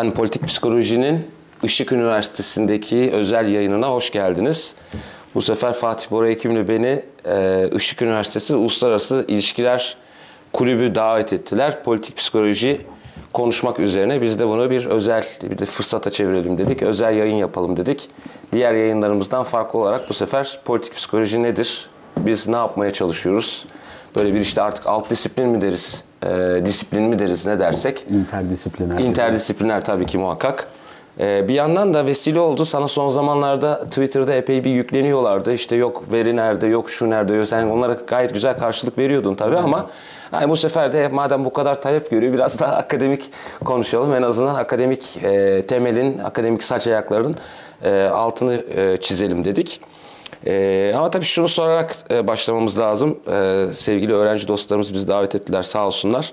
Efendim politik psikolojinin Işık Üniversitesi'ndeki özel yayınına hoş geldiniz. Bu sefer Fatih Bora Hekim'le beni e, Işık Üniversitesi Uluslararası İlişkiler Kulübü davet ettiler. Politik psikoloji konuşmak üzerine biz de bunu bir özel bir de fırsata çevirelim dedik. Özel yayın yapalım dedik. Diğer yayınlarımızdan farklı olarak bu sefer politik psikoloji nedir? Biz ne yapmaya çalışıyoruz? Böyle bir işte artık alt disiplin mi deriz, e, disiplin mi deriz ne dersek. İnterdisipliner. İnterdisipliner tabii ki muhakkak. Ee, bir yandan da vesile oldu. Sana son zamanlarda Twitter'da epey bir yükleniyorlardı. İşte yok veri nerede, yok şu nerede. Yok. Sen onlara gayet güzel karşılık veriyordun tabii ama yani bu sefer de madem bu kadar talep görüyor biraz daha akademik konuşalım. En azından akademik e, temelin, akademik saç ayaklarının e, altını e, çizelim dedik. E, ama tabii şunu sorarak e, başlamamız lazım. E, sevgili öğrenci dostlarımız bizi davet ettiler sağ olsunlar.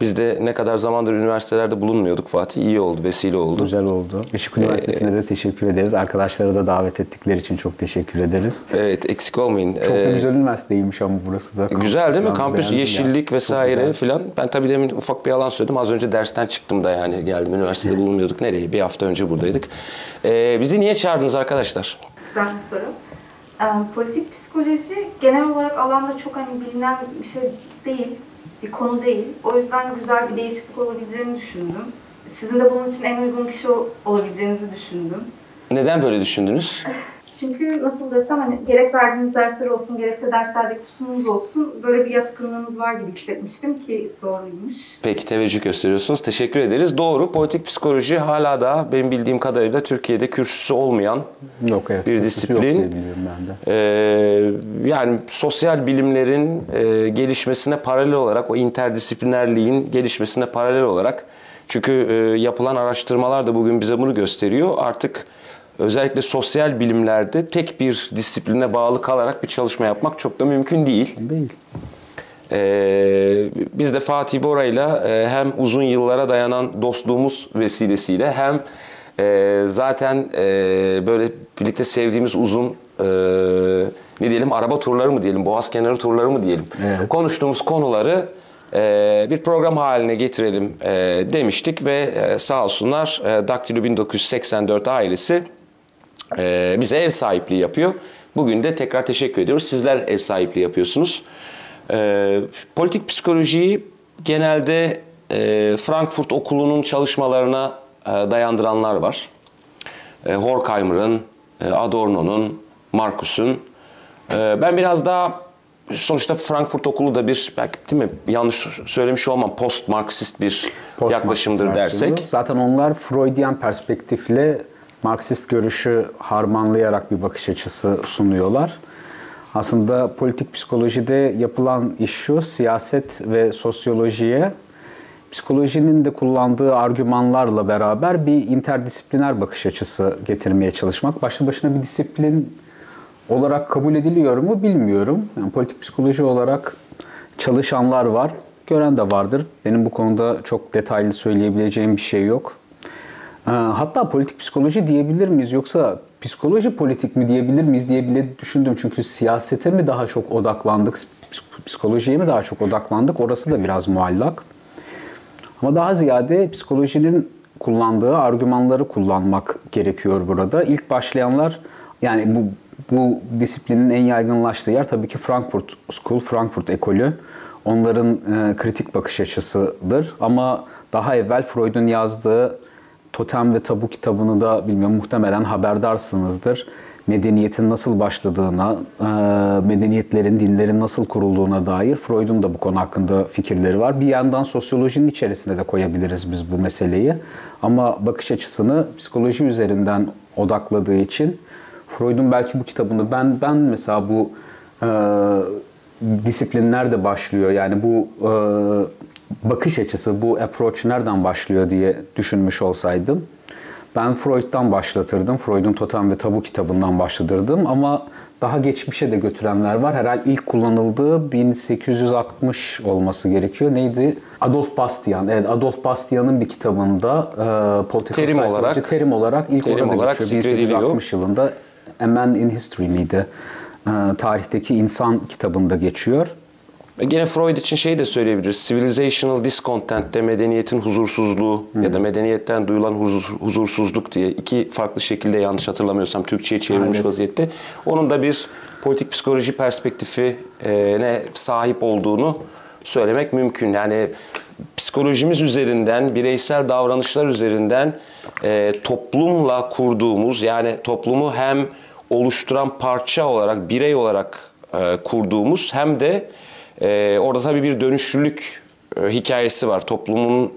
Biz de ne kadar zamandır üniversitelerde bulunmuyorduk Fatih. İyi oldu, vesile oldu. Güzel oldu. Işık Üniversitesi'ne de teşekkür ederiz. Arkadaşları da davet ettikleri için çok teşekkür ederiz. Evet, eksik olmayın. Çok da Ee, güzel üniversiteymiş ama burası da. Güzel değil mi? Kampüs, yeşillik yani. Vesaire filan. Ben tabii demin ufak bir yalan söyledim. Az önce dersten çıktım da yani geldim. Üniversitede bulunmuyorduk. Nereye? Bir hafta önce buradaydık. Ee, bizi niye çağırdınız arkadaşlar? Güzel bir soru. Ee, politik psikoloji genel olarak alanda çok hani bilinen bir şey değil, bir konu değil. O yüzden güzel bir değişiklik olabileceğini düşündüm. Sizin de bunun için en uygun kişi ol- olabileceğinizi düşündüm. Neden böyle düşündünüz? Çünkü nasıl desem hani gerek verdiğiniz dersler olsun, gerekse derslerdeki tutumunuz olsun böyle bir yatkınlığınız var gibi hissetmiştim ki doğruymuş. Peki teveccüh gösteriyorsunuz. Teşekkür ederiz. Doğru. Politik psikoloji hala da benim bildiğim kadarıyla Türkiye'de kürsüsü olmayan Yok evet. Bir yok disiplin. diye biliyorum ben de. Ee, yani sosyal bilimlerin e, gelişmesine paralel olarak o interdisiplinerliğin gelişmesine paralel olarak çünkü e, yapılan araştırmalar da bugün bize bunu gösteriyor. Artık özellikle sosyal bilimlerde tek bir disipline bağlı kalarak bir çalışma yapmak çok da mümkün değil. Değil. Ee, biz de Fatih Bora'yla e, hem uzun yıllara dayanan dostluğumuz vesilesiyle hem e, zaten e, böyle birlikte sevdiğimiz uzun e, ne diyelim araba turları mı diyelim, boğaz kenarı turları mı diyelim. Evet. Konuştuğumuz konuları e, bir program haline getirelim e, demiştik ve e, sağ olsunlar e, Daktilo 1984 ailesi e, bize ev sahipliği yapıyor. Bugün de tekrar teşekkür ediyoruz. Sizler ev sahipliği yapıyorsunuz. E, politik psikolojiyi genelde e, Frankfurt Okulu'nun çalışmalarına e, dayandıranlar var. E, Horkheimer'ın, e, Adorno'nun, Marcus'un. E, ben biraz daha sonuçta Frankfurt Okulu da bir belki değil mi yanlış söylemiş olmam post Marksist bir Post yaklaşımdır Marksist dersek. Zaten onlar Freudian perspektifle Marksist görüşü harmanlayarak bir bakış açısı sunuyorlar. Aslında politik psikolojide yapılan iş şu, siyaset ve sosyolojiye psikolojinin de kullandığı argümanlarla beraber bir interdisipliner bakış açısı getirmeye çalışmak. Başlı başına bir disiplin olarak kabul ediliyor mu bilmiyorum. Yani politik psikoloji olarak çalışanlar var, gören de vardır. Benim bu konuda çok detaylı söyleyebileceğim bir şey yok. Ee, Hatta politik psikoloji diyebilir miyiz yoksa psikoloji politik mi diyebilir miyiz diye bile düşündüm. Çünkü siyasete mi daha çok odaklandık, psik- psikolojiye mi daha çok odaklandık orası da biraz muallak. Ama daha ziyade psikolojinin kullandığı argümanları kullanmak gerekiyor burada. İlk başlayanlar yani bu bu disiplinin en yaygınlaştığı yer tabii ki Frankfurt School, Frankfurt ekolü. Onların e, kritik bakış açısıdır. Ama daha evvel Freud'un yazdığı Totem ve Tabu kitabını da bilmiyorum muhtemelen haberdarsınızdır. Medeniyetin nasıl başladığına, e, medeniyetlerin, dinlerin nasıl kurulduğuna dair Freud'un da bu konu hakkında fikirleri var. Bir yandan sosyolojinin içerisine de koyabiliriz biz bu meseleyi. Ama bakış açısını psikoloji üzerinden odakladığı için Freud'un belki bu kitabını ben ben mesela bu e, disiplin nerede başlıyor? Yani bu e, bakış açısı, bu approach nereden başlıyor diye düşünmüş olsaydım ben Freud'dan başlatırdım. Freud'un Totem ve Tabu kitabından başlatırdım ama daha geçmişe de götürenler var. Herhalde ilk kullanıldığı 1860 olması gerekiyor. Neydi? Adolf Bastian. Evet, Adolf Bastian'ın bir kitabında e, political Terim olarak- terim olarak ilk terim orada olarak geçiyor. zikrediliyor. 1860 yılında A Man in History miydi? E, tarihteki insan kitabında geçiyor. Ve gene Freud için şey de söyleyebiliriz. Civilizational discontent de medeniyetin huzursuzluğu ya da medeniyetten duyulan huzur- huzursuzluk diye iki farklı şekilde yanlış hatırlamıyorsam Türkçe'ye çevrilmiş Evet. vaziyette. Onun da bir politik psikoloji perspektifine sahip olduğunu söylemek mümkün. Yani psikolojimiz üzerinden, bireysel davranışlar üzerinden e, toplumla kurduğumuz yani toplumu hem oluşturan parça olarak, birey olarak e, kurduğumuz hem de e, orada tabii bir dönüşlülük e, hikayesi var. Toplumun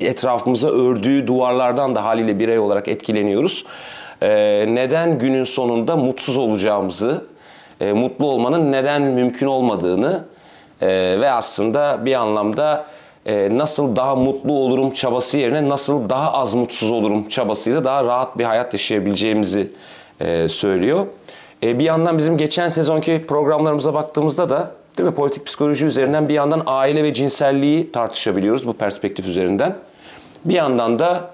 e, etrafımıza ördüğü duvarlardan da haliyle birey olarak etkileniyoruz. E, neden günün sonunda mutsuz olacağımızı, e, mutlu olmanın neden mümkün olmadığını e, ve aslında bir anlamda e, nasıl daha mutlu olurum çabası yerine nasıl daha az mutsuz olurum çabasıyla daha rahat bir hayat yaşayabileceğimizi e, söylüyor. E, bir yandan bizim geçen sezonki programlarımıza baktığımızda da değil mi politik psikoloji üzerinden bir yandan aile ve cinselliği tartışabiliyoruz bu perspektif üzerinden. Bir yandan da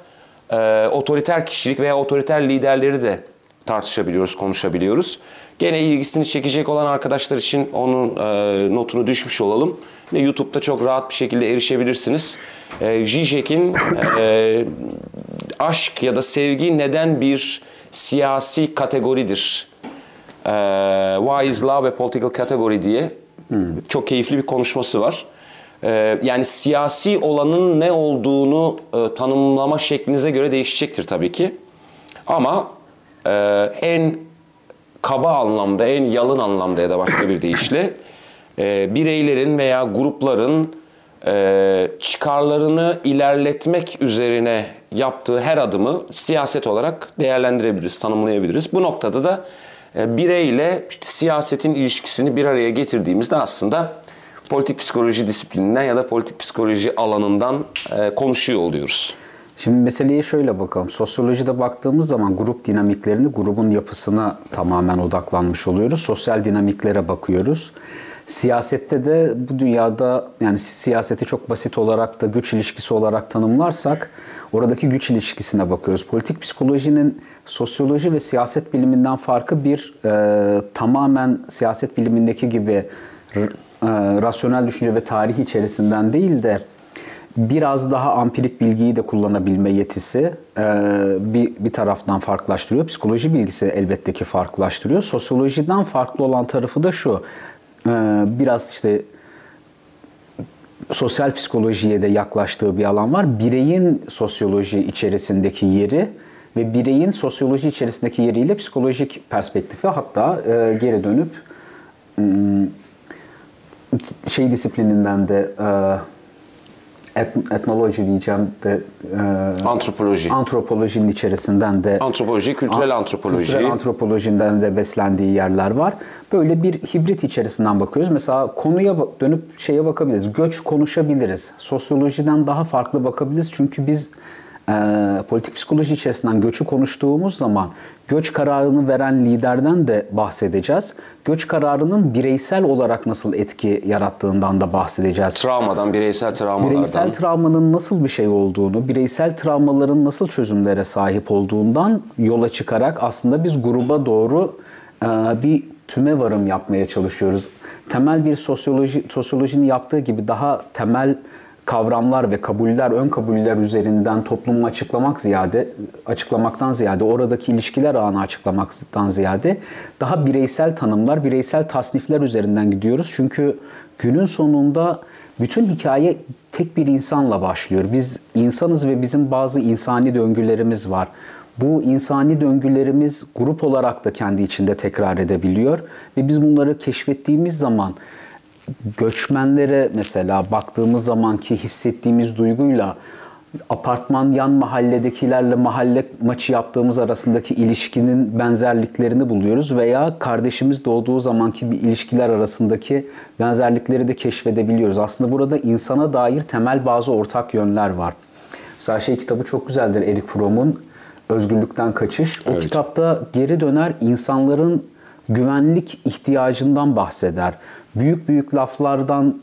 e, otoriter kişilik veya otoriter liderleri de tartışabiliyoruz, konuşabiliyoruz. Gene ilgisini çekecek olan arkadaşlar için onun e, notunu düşmüş olalım. Yine YouTube'da çok rahat bir şekilde erişebilirsiniz. E, Zizek'in e, aşk ya da sevgi neden bir siyasi kategoridir? E, Why is love a political category diye çok keyifli bir konuşması var. E, yani siyasi olanın ne olduğunu e, tanımlama şeklinize göre değişecektir tabii ki. Ama e, en kaba anlamda, en yalın anlamda ya da başka bir deyişle e, bireylerin veya grupların e, çıkarlarını ilerletmek üzerine yaptığı her adımı siyaset olarak değerlendirebiliriz, tanımlayabiliriz. Bu noktada da bireyle işte siyasetin ilişkisini bir araya getirdiğimizde aslında politik psikoloji disiplininden ya da politik psikoloji alanından e, konuşuyor oluyoruz. Şimdi meseleye şöyle bakalım. Sosyolojide baktığımız zaman grup dinamiklerini, grubun yapısına tamamen odaklanmış oluyoruz. Sosyal dinamiklere bakıyoruz. Siyasette de bu dünyada yani siyaseti çok basit olarak da güç ilişkisi olarak tanımlarsak oradaki güç ilişkisine bakıyoruz. Politik psikolojinin sosyoloji ve siyaset biliminden farkı bir e, tamamen siyaset bilimindeki gibi e, rasyonel düşünce ve tarih içerisinden değil de biraz daha ampirik bilgiyi de kullanabilme yetisi e, bir, bir taraftan farklılaştırıyor. Psikoloji bilgisi elbette ki farklılaştırıyor. Sosyolojiden farklı olan tarafı da şu. E, biraz işte sosyal psikolojiye de yaklaştığı bir alan var. Bireyin sosyoloji içerisindeki yeri ve bireyin sosyoloji içerisindeki yeriyle psikolojik perspektifi hatta e, geri dönüp hmm, şey disiplininden de e, et- etnoloji diyeceğim de e, Antropoloji. antropolojinin içerisinden de Antropoloji, kültürel antropoloji. Kültürel antropolojinden de beslendiği yerler var. Böyle bir hibrit içerisinden bakıyoruz. Mesela konuya dönüp şeye bakabiliriz. Göç konuşabiliriz. Sosyolojiden daha farklı bakabiliriz. Çünkü biz e, politik psikoloji içerisinden göçü konuştuğumuz zaman göç kararını veren liderden de bahsedeceğiz. Göç kararının bireysel olarak nasıl etki yarattığından da bahsedeceğiz. Travmadan, bireysel travmalardan. Bireysel travmanın nasıl bir şey olduğunu, bireysel travmaların nasıl çözümlere sahip olduğundan yola çıkarak aslında biz gruba doğru e, bir tüme varım yapmaya çalışıyoruz. Temel bir sosyoloji sosyolojinin yaptığı gibi daha temel kavramlar ve kabuller, ön kabuller üzerinden toplumu açıklamak ziyade açıklamaktan ziyade oradaki ilişkiler ağını açıklamaktan ziyade daha bireysel tanımlar, bireysel tasnifler üzerinden gidiyoruz. Çünkü günün sonunda bütün hikaye tek bir insanla başlıyor. Biz insanız ve bizim bazı insani döngülerimiz var. Bu insani döngülerimiz grup olarak da kendi içinde tekrar edebiliyor ve biz bunları keşfettiğimiz zaman göçmenlere mesela baktığımız zamanki hissettiğimiz duyguyla apartman yan mahalledekilerle mahalle maçı yaptığımız arasındaki ilişkinin benzerliklerini buluyoruz veya kardeşimiz doğduğu zamanki bir ilişkiler arasındaki benzerlikleri de keşfedebiliyoruz. Aslında burada insana dair temel bazı ortak yönler var. Mesela şey kitabı çok güzeldir Erik Fromm'un Özgürlükten Kaçış. O Evet. kitapta geri döner insanların güvenlik ihtiyacından bahseder. Büyük büyük laflardan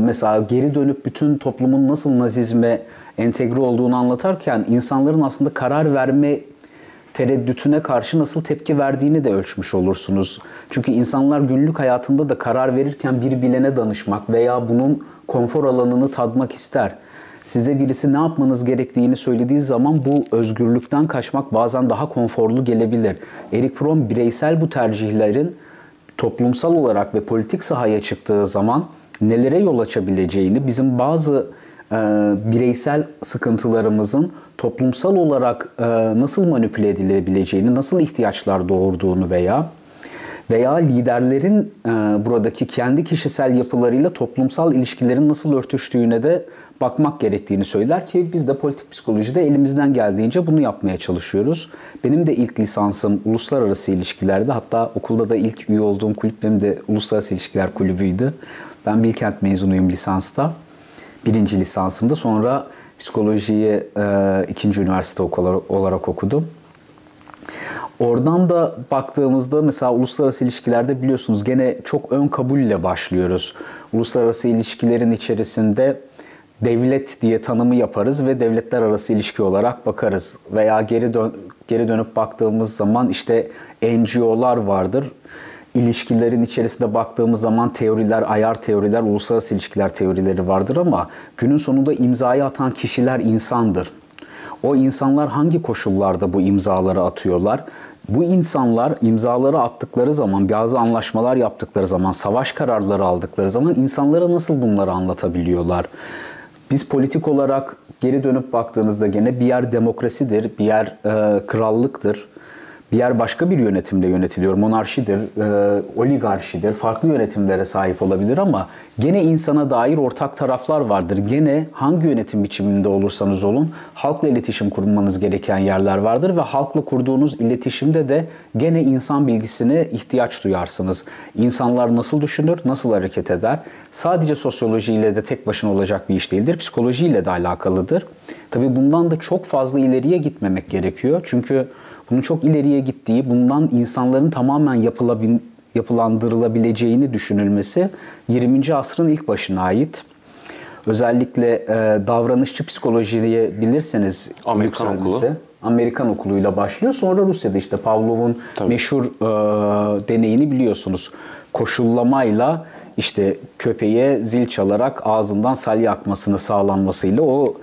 mesela geri dönüp bütün toplumun nasıl nazizme entegre olduğunu anlatarken insanların aslında karar verme tereddütüne karşı nasıl tepki verdiğini de ölçmüş olursunuz. Çünkü insanlar günlük hayatında da karar verirken bir bilene danışmak veya bunun konfor alanını tadmak ister. Size birisi ne yapmanız gerektiğini söylediği zaman bu özgürlükten kaçmak bazen daha konforlu gelebilir. Erik Fromm bireysel bu tercihlerin toplumsal olarak ve politik sahaya çıktığı zaman nelere yol açabileceğini, bizim bazı e, bireysel sıkıntılarımızın toplumsal olarak e, nasıl manipüle edilebileceğini, nasıl ihtiyaçlar doğurduğunu veya veya liderlerin e, buradaki kendi kişisel yapılarıyla toplumsal ilişkilerin nasıl örtüştüğüne de bakmak gerektiğini söyler ki biz de politik psikolojide elimizden geldiğince bunu yapmaya çalışıyoruz. Benim de ilk lisansım uluslararası ilişkilerde hatta okulda da ilk üye olduğum kulüp benim de uluslararası ilişkiler kulübüydü. Ben Bilkent mezunuyum lisansta. Birinci lisansımda sonra psikolojiyi e, ikinci üniversite olarak okudum. Oradan da baktığımızda mesela uluslararası ilişkilerde biliyorsunuz gene çok ön kabulle başlıyoruz. Uluslararası ilişkilerin içerisinde devlet diye tanımı yaparız ve devletler arası ilişki olarak bakarız. Veya geri dön geri dönüp baktığımız zaman işte NGO'lar vardır. İlişkilerin içerisinde baktığımız zaman teoriler, ayar teoriler, uluslararası ilişkiler teorileri vardır ama günün sonunda imzayı atan kişiler insandır. O insanlar hangi koşullarda bu imzaları atıyorlar? Bu insanlar imzaları attıkları zaman, bazı anlaşmalar yaptıkları zaman, savaş kararları aldıkları zaman insanlara nasıl bunları anlatabiliyorlar? Biz politik olarak geri dönüp baktığınızda gene bir yer demokrasidir, bir yer e, krallıktır bir yer başka bir yönetimle yönetiliyor. Monarşidir, e, oligarşidir, farklı yönetimlere sahip olabilir ama gene insana dair ortak taraflar vardır. Gene hangi yönetim biçiminde olursanız olun halkla iletişim kurmanız gereken yerler vardır ve halkla kurduğunuz iletişimde de gene insan bilgisine ihtiyaç duyarsınız. İnsanlar nasıl düşünür, nasıl hareket eder? Sadece sosyolojiyle de tek başına olacak bir iş değildir. Psikolojiyle de alakalıdır. Tabii bundan da çok fazla ileriye gitmemek gerekiyor. Çünkü bunun çok ileriye gittiği, bundan insanların tamamen yapılabil, yapılandırılabileceğini düşünülmesi 20. asrın ilk başına ait. Özellikle e, davranışçı psikolojiyi bilirseniz Amerikan okulu. Amerikan okuluyla başlıyor. Sonra Rusya'da işte Pavlov'un meşhur e, deneyini biliyorsunuz. Koşullamayla işte köpeğe zil çalarak ağzından salya akmasını sağlanmasıyla o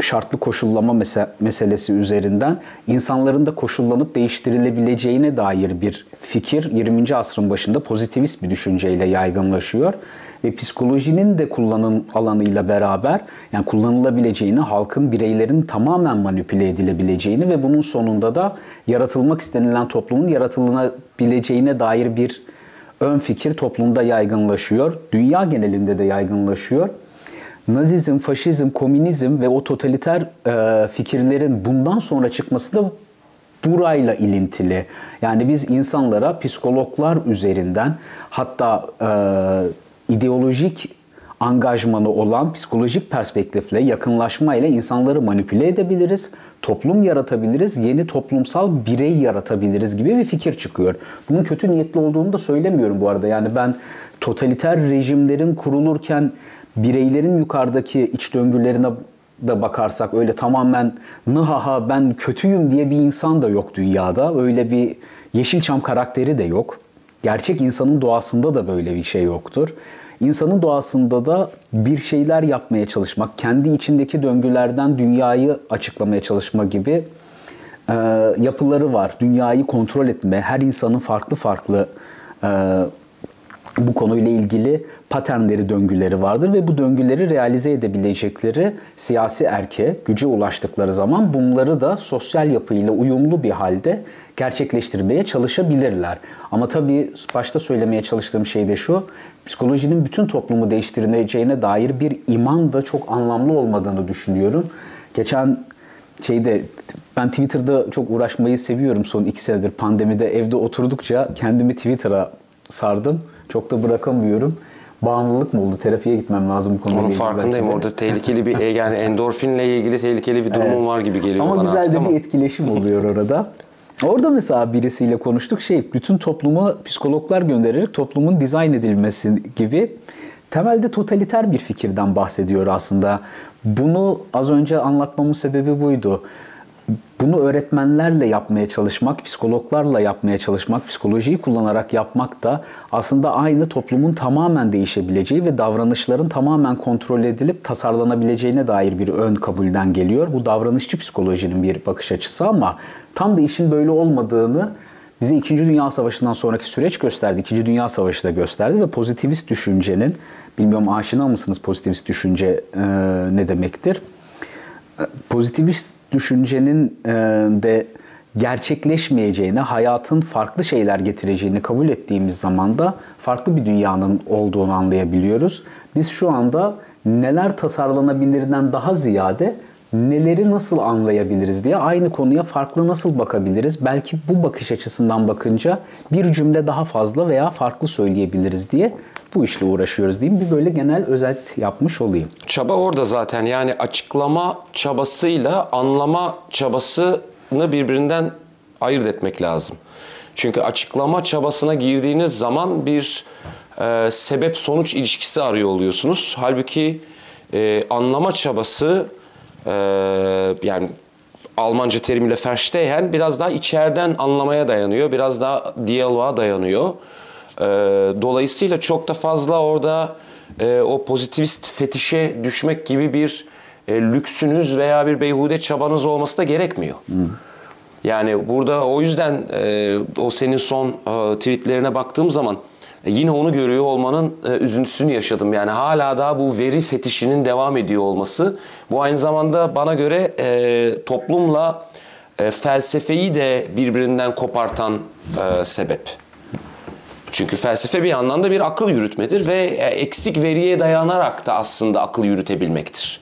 şartlı koşullama meselesi üzerinden insanların da koşullanıp değiştirilebileceğine dair bir fikir 20. asrın başında pozitivist bir düşünceyle yaygınlaşıyor ve psikolojinin de kullanım alanıyla beraber yani kullanılabileceğini, halkın, bireylerin tamamen manipüle edilebileceğini ve bunun sonunda da yaratılmak istenilen toplumun yaratılabileceğine dair bir ön fikir toplumda yaygınlaşıyor. Dünya genelinde de yaygınlaşıyor. Nazizm, faşizm, komünizm ve o totaliter e, fikirlerin bundan sonra çıkması da burayla ilintili. Yani biz insanlara psikologlar üzerinden hatta e, ideolojik angajmanı olan psikolojik perspektifle, yakınlaşmayla insanları manipüle edebiliriz, toplum yaratabiliriz, yeni toplumsal birey yaratabiliriz gibi bir fikir çıkıyor. Bunun kötü niyetli olduğunu da söylemiyorum bu arada. Yani ben totaliter rejimlerin kurulurken bireylerin yukarıdaki iç döngülerine de bakarsak öyle tamamen nıhaha ben kötüyüm diye bir insan da yok dünyada. Öyle bir Yeşilçam karakteri de yok. Gerçek insanın doğasında da böyle bir şey yoktur. İnsanın doğasında da bir şeyler yapmaya çalışmak, kendi içindeki döngülerden dünyayı açıklamaya çalışma gibi e, yapıları var. Dünyayı kontrol etme, her insanın farklı farklı e, bu konuyla ilgili paternleri, döngüleri vardır ve bu döngüleri realize edebilecekleri siyasi erke, güce ulaştıkları zaman bunları da sosyal yapıyla uyumlu bir halde gerçekleştirmeye çalışabilirler. Ama tabii başta söylemeye çalıştığım şey de şu, psikolojinin bütün toplumu değiştireceğine dair bir iman da çok anlamlı olmadığını düşünüyorum. Geçen şeyde ben Twitter'da çok uğraşmayı seviyorum son iki senedir pandemide evde oturdukça kendimi Twitter'a sardım. Çok da bırakamıyorum. Bağımlılık mı oldu? Terapiye gitmem lazım bu konuda. Onun farkındayım. Orada tehlikeli bir yani endorfinle ilgili tehlikeli bir durumum evet. var gibi geliyor ama bana güzel de ama. bir etkileşim oluyor orada. Orada mesela birisiyle konuştuk şey bütün topluma psikologlar göndererek toplumun dizayn edilmesi gibi temelde totaliter bir fikirden bahsediyor aslında. Bunu az önce anlatmamın sebebi buydu. Bunu öğretmenlerle yapmaya çalışmak, psikologlarla yapmaya çalışmak, psikolojiyi kullanarak yapmak da aslında aynı toplumun tamamen değişebileceği ve davranışların tamamen kontrol edilip tasarlanabileceğine dair bir ön kabulden geliyor. Bu davranışçı psikolojinin bir bakış açısı ama tam da işin böyle olmadığını bize 2. Dünya Savaşı'ndan sonraki süreç gösterdi. 2. Dünya Savaşı da gösterdi ve pozitivist düşüncenin, bilmiyorum aşina mısınız pozitivist düşünce e, ne demektir? pozitivist düşüncenin e, de gerçekleşmeyeceğini, hayatın farklı şeyler getireceğini kabul ettiğimiz zaman da farklı bir dünyanın olduğunu anlayabiliyoruz. Biz şu anda neler tasarlanabilirden daha ziyade neleri nasıl anlayabiliriz diye aynı konuya farklı nasıl bakabiliriz? Belki bu bakış açısından bakınca bir cümle daha fazla veya farklı söyleyebiliriz diye bu işle uğraşıyoruz diyeyim. Bir böyle genel özet yapmış olayım. Çaba orada zaten yani açıklama çabasıyla anlama çabasını birbirinden ayırt etmek lazım. Çünkü açıklama çabasına girdiğiniz zaman bir e, sebep sonuç ilişkisi arıyor oluyorsunuz. Halbuki e, anlama çabası e, yani Almanca terimiyle verstehen biraz daha içeriden anlamaya dayanıyor. Biraz daha diyaloğa dayanıyor. E, dolayısıyla çok da fazla orada e, o pozitivist fetişe düşmek gibi bir e, lüksünüz veya bir beyhude çabanız olması da gerekmiyor. Yani burada o yüzden e, o senin son e, tweetlerine baktığım zaman yine onu görüyor olmanın e, üzüntüsünü yaşadım. Yani hala daha bu veri fetişinin devam ediyor olması. Bu aynı zamanda bana göre e, toplumla e, felsefeyi de birbirinden kopartan e, sebep. Çünkü felsefe bir anlamda bir akıl yürütmedir ve e, eksik veriye dayanarak da aslında akıl yürütebilmektir.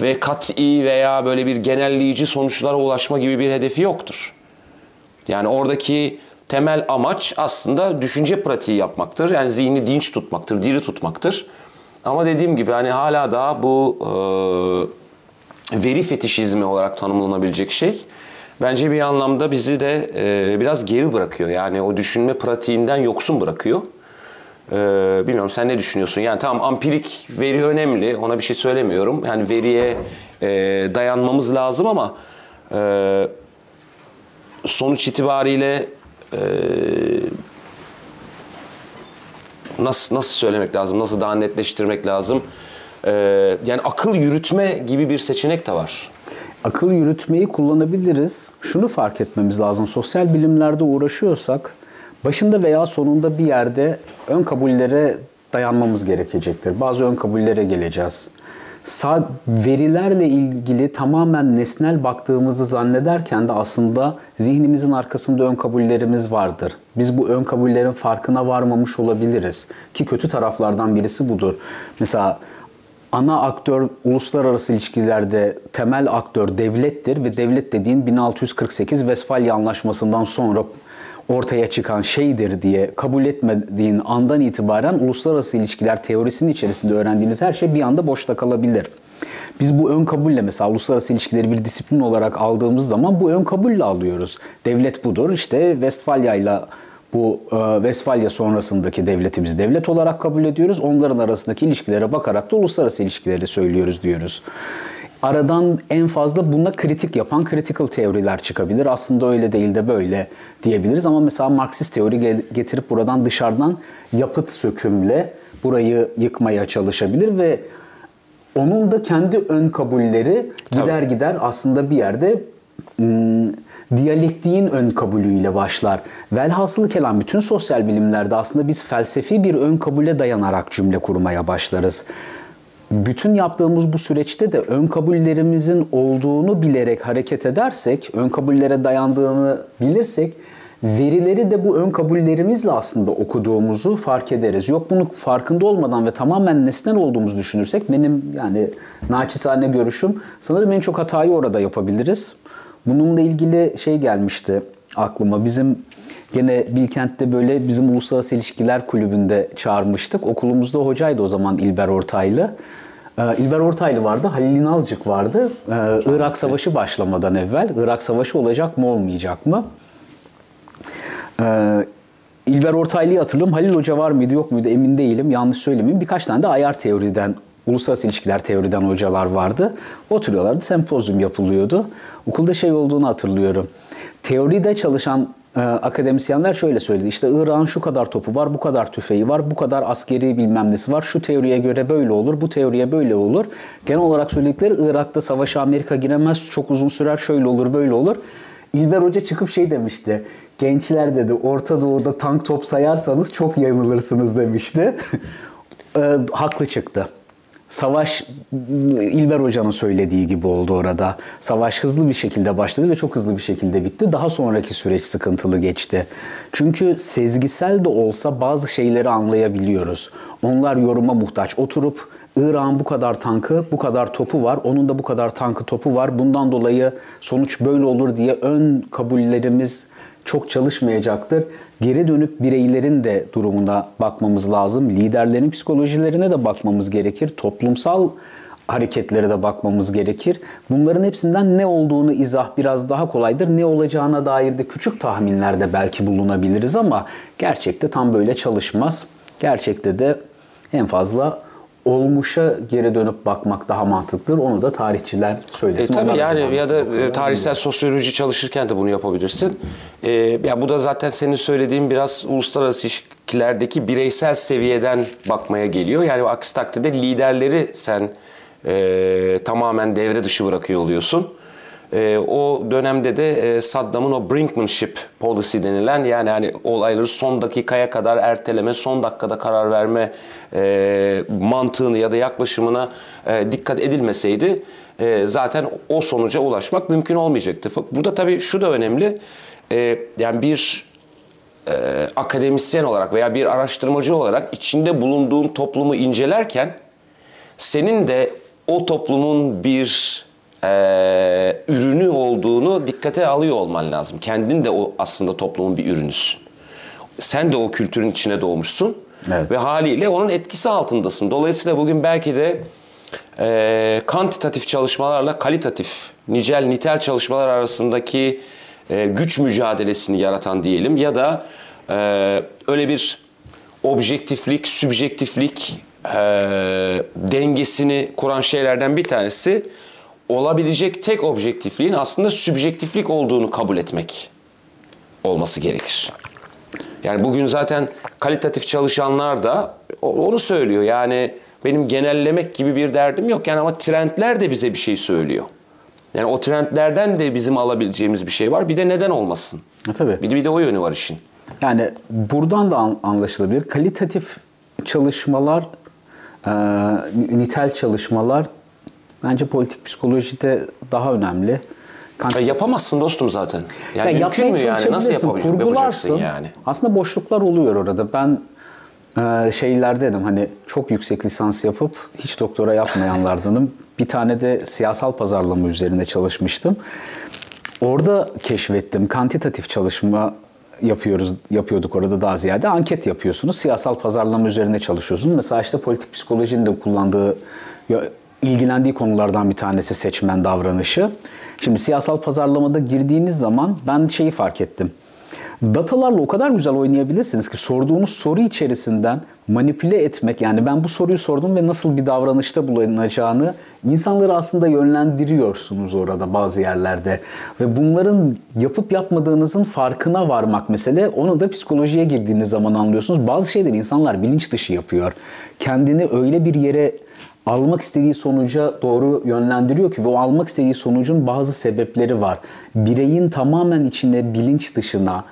Ve kat'i veya böyle bir genelleyici sonuçlara ulaşma gibi bir hedefi yoktur. Yani oradaki temel amaç aslında düşünce pratiği yapmaktır. Yani zihni dinç tutmaktır, diri tutmaktır. Ama dediğim gibi hani hala daha bu e, veri fetişizmi olarak tanımlanabilecek şey bence bir anlamda bizi de e, biraz geri bırakıyor. Yani o düşünme pratiğinden yoksun bırakıyor. E, bilmiyorum sen ne düşünüyorsun? Yani tamam ampirik veri önemli. Ona bir şey söylemiyorum. Yani veriye e, dayanmamız lazım ama e, sonuç itibariyle e, nasıl nasıl söylemek lazım? Nasıl daha netleştirmek lazım? E, yani akıl yürütme gibi bir seçenek de var. Akıl yürütmeyi kullanabiliriz. Şunu fark etmemiz lazım. Sosyal bilimlerde uğraşıyorsak başında veya sonunda bir yerde ön kabullere dayanmamız gerekecektir. Bazı ön kabullere geleceğiz. Verilerle ilgili tamamen nesnel baktığımızı zannederken de aslında zihnimizin arkasında ön kabullerimiz vardır. Biz bu ön kabullerin farkına varmamış olabiliriz. Ki kötü taraflardan birisi budur. Mesela ana aktör uluslararası ilişkilerde temel aktör devlettir ve devlet dediğin 1648 Vesfalya Anlaşması'ndan sonra ortaya çıkan şeydir diye kabul etmediğin andan itibaren uluslararası ilişkiler teorisinin içerisinde öğrendiğiniz her şey bir anda boşta kalabilir. Biz bu ön kabulle mesela uluslararası ilişkileri bir disiplin olarak aldığımız zaman bu ön kabulle alıyoruz. Devlet budur. İşte Westfalia ile bu e, Vesfalya sonrasındaki devleti biz devlet olarak kabul ediyoruz. Onların arasındaki ilişkilere bakarak da uluslararası ilişkileri söylüyoruz diyoruz. Aradan en fazla buna kritik yapan critical teoriler çıkabilir. Aslında öyle değil de böyle diyebiliriz ama mesela Marksist teori getirip buradan dışarıdan yapıt sökümle burayı yıkmaya çalışabilir ve onun da kendi ön kabulleri gider Tabii. gider aslında bir yerde ım, diyalektiğin ön kabulüyle başlar. Velhasılı kelam bütün sosyal bilimlerde aslında biz felsefi bir ön kabule dayanarak cümle kurmaya başlarız. Bütün yaptığımız bu süreçte de ön kabullerimizin olduğunu bilerek hareket edersek, ön kabullere dayandığını bilirsek verileri de bu ön kabullerimizle aslında okuduğumuzu fark ederiz. Yok bunu farkında olmadan ve tamamen nesnel olduğumuzu düşünürsek benim yani naçizane görüşüm sanırım en çok hatayı orada yapabiliriz. Bununla ilgili şey gelmişti aklıma. Bizim gene Bilkent'te böyle bizim Uluslararası İlişkiler Kulübü'nde çağırmıştık. Okulumuzda hocaydı o zaman İlber Ortaylı. Ee, İlber Ortaylı vardı, Halil İnalcık vardı. Ee, Irak Savaşı başlamadan evvel. Irak Savaşı olacak mı olmayacak mı? Ee, İlber Ortaylı'yı hatırlıyorum. Halil Hoca var mıydı yok muydu emin değilim. Yanlış söylemeyeyim. Birkaç tane de ayar teoriden uluslararası ilişkiler teoriden hocalar vardı. Oturuyorlardı, sempozyum yapılıyordu. Okulda şey olduğunu hatırlıyorum. Teoride çalışan e, akademisyenler şöyle söyledi. İşte İran şu kadar topu var, bu kadar tüfeği var, bu kadar askeri bilmem nesi var. Şu teoriye göre böyle olur, bu teoriye böyle olur. Genel olarak söyledikleri Irak'ta savaşa Amerika giremez, çok uzun sürer, şöyle olur, böyle olur. İlber Hoca çıkıp şey demişti. Gençler dedi Orta Doğu'da tank top sayarsanız çok yanılırsınız demişti. e, haklı çıktı. Savaş İlber Hoca'nın söylediği gibi oldu orada. Savaş hızlı bir şekilde başladı ve çok hızlı bir şekilde bitti. Daha sonraki süreç sıkıntılı geçti. Çünkü sezgisel de olsa bazı şeyleri anlayabiliyoruz. Onlar yoruma muhtaç. Oturup İran bu kadar tankı, bu kadar topu var. Onun da bu kadar tankı, topu var. Bundan dolayı sonuç böyle olur diye ön kabullerimiz çok çalışmayacaktır. Geri dönüp bireylerin de durumuna bakmamız lazım. Liderlerin psikolojilerine de bakmamız gerekir. Toplumsal hareketlere de bakmamız gerekir. Bunların hepsinden ne olduğunu izah biraz daha kolaydır. Ne olacağına dair de küçük tahminlerde belki bulunabiliriz ama gerçekte tam böyle çalışmaz. Gerçekte de en fazla olmuşa geri dönüp bakmak daha mantıklıdır. Onu da tarihçiler E, söylesin. tabii Onlar da yani ya da e, tarihsel sosyoloji çalışırken de bunu yapabilirsin. E, ya bu da zaten senin söylediğin biraz uluslararası ilişkilerdeki bireysel seviyeden bakmaya geliyor. Yani aksi takdirde liderleri sen e, tamamen devre dışı bırakıyor oluyorsun. E, o dönemde de e, Saddam'ın o brinkmanship policy denilen yani hani olayları son dakikaya kadar erteleme, son dakikada karar verme e, mantığını ya da yaklaşımına e, dikkat edilmeseydi e, zaten o sonuca ulaşmak mümkün olmayacaktı. Burada tabii şu da önemli. E, yani bir e, akademisyen olarak veya bir araştırmacı olarak içinde bulunduğun toplumu incelerken senin de o toplumun bir e, ürünü olduğunu dikkate alıyor olman lazım. Kendin de o aslında toplumun bir ürünüsün. Sen de o kültürün içine doğmuşsun Evet. ve haliyle onun etkisi altındasın. Dolayısıyla bugün belki de e, kantitatif çalışmalarla kalitatif, nicel nitel çalışmalar arasındaki e, güç mücadelesini yaratan diyelim ya da e, öyle bir objektiflik, sübjektiflik e, dengesini kuran şeylerden bir tanesi olabilecek tek objektifliğin aslında sübjektiflik olduğunu kabul etmek olması gerekir. Yani bugün zaten kalitatif çalışanlar da onu söylüyor. Yani benim genellemek gibi bir derdim yok. Yani ama trendler de bize bir şey söylüyor. Yani o trendlerden de bizim alabileceğimiz bir şey var. Bir de neden olmasın? Ha, tabii. Bir de, bir de o yönü var işin. Yani buradan da an- anlaşılabilir. Kalitatif çalışmalar, e, nitel çalışmalar bence politik psikolojide daha önemli. Kant- Ya yapamazsın dostum zaten. Yani Ya mümkün mü yani? Nasıl yapacaksın kurgularsın. yani? Aslında boşluklar oluyor orada. Ben e, şeylerdenim hani çok yüksek lisans yapıp hiç doktora yapmayanlardanım. Bir tane de siyasal pazarlama üzerine çalışmıştım. Orada keşfettim. Kantitatif çalışma yapıyoruz yapıyorduk orada daha ziyade anket yapıyorsunuz. Siyasal pazarlama üzerine çalışıyorsunuz. Mesela işte politik psikolojinin de kullandığı ilgilendiği konulardan bir tanesi seçmen davranışı. Şimdi siyasal pazarlamada girdiğiniz zaman ben şeyi fark ettim. Datalarla o kadar güzel oynayabilirsiniz ki sorduğunuz soru içerisinden manipüle etmek yani ben bu soruyu sordum ve nasıl bir davranışta bulunacağını insanları aslında yönlendiriyorsunuz orada bazı yerlerde ve bunların yapıp yapmadığınızın farkına varmak mesele onu da psikolojiye girdiğiniz zaman anlıyorsunuz. Bazı şeyleri insanlar bilinç dışı yapıyor. Kendini öyle bir yere almak istediği sonuca doğru yönlendiriyor ki ve o almak istediği sonucun bazı sebepleri var. Bireyin tamamen içine, bilinç dışına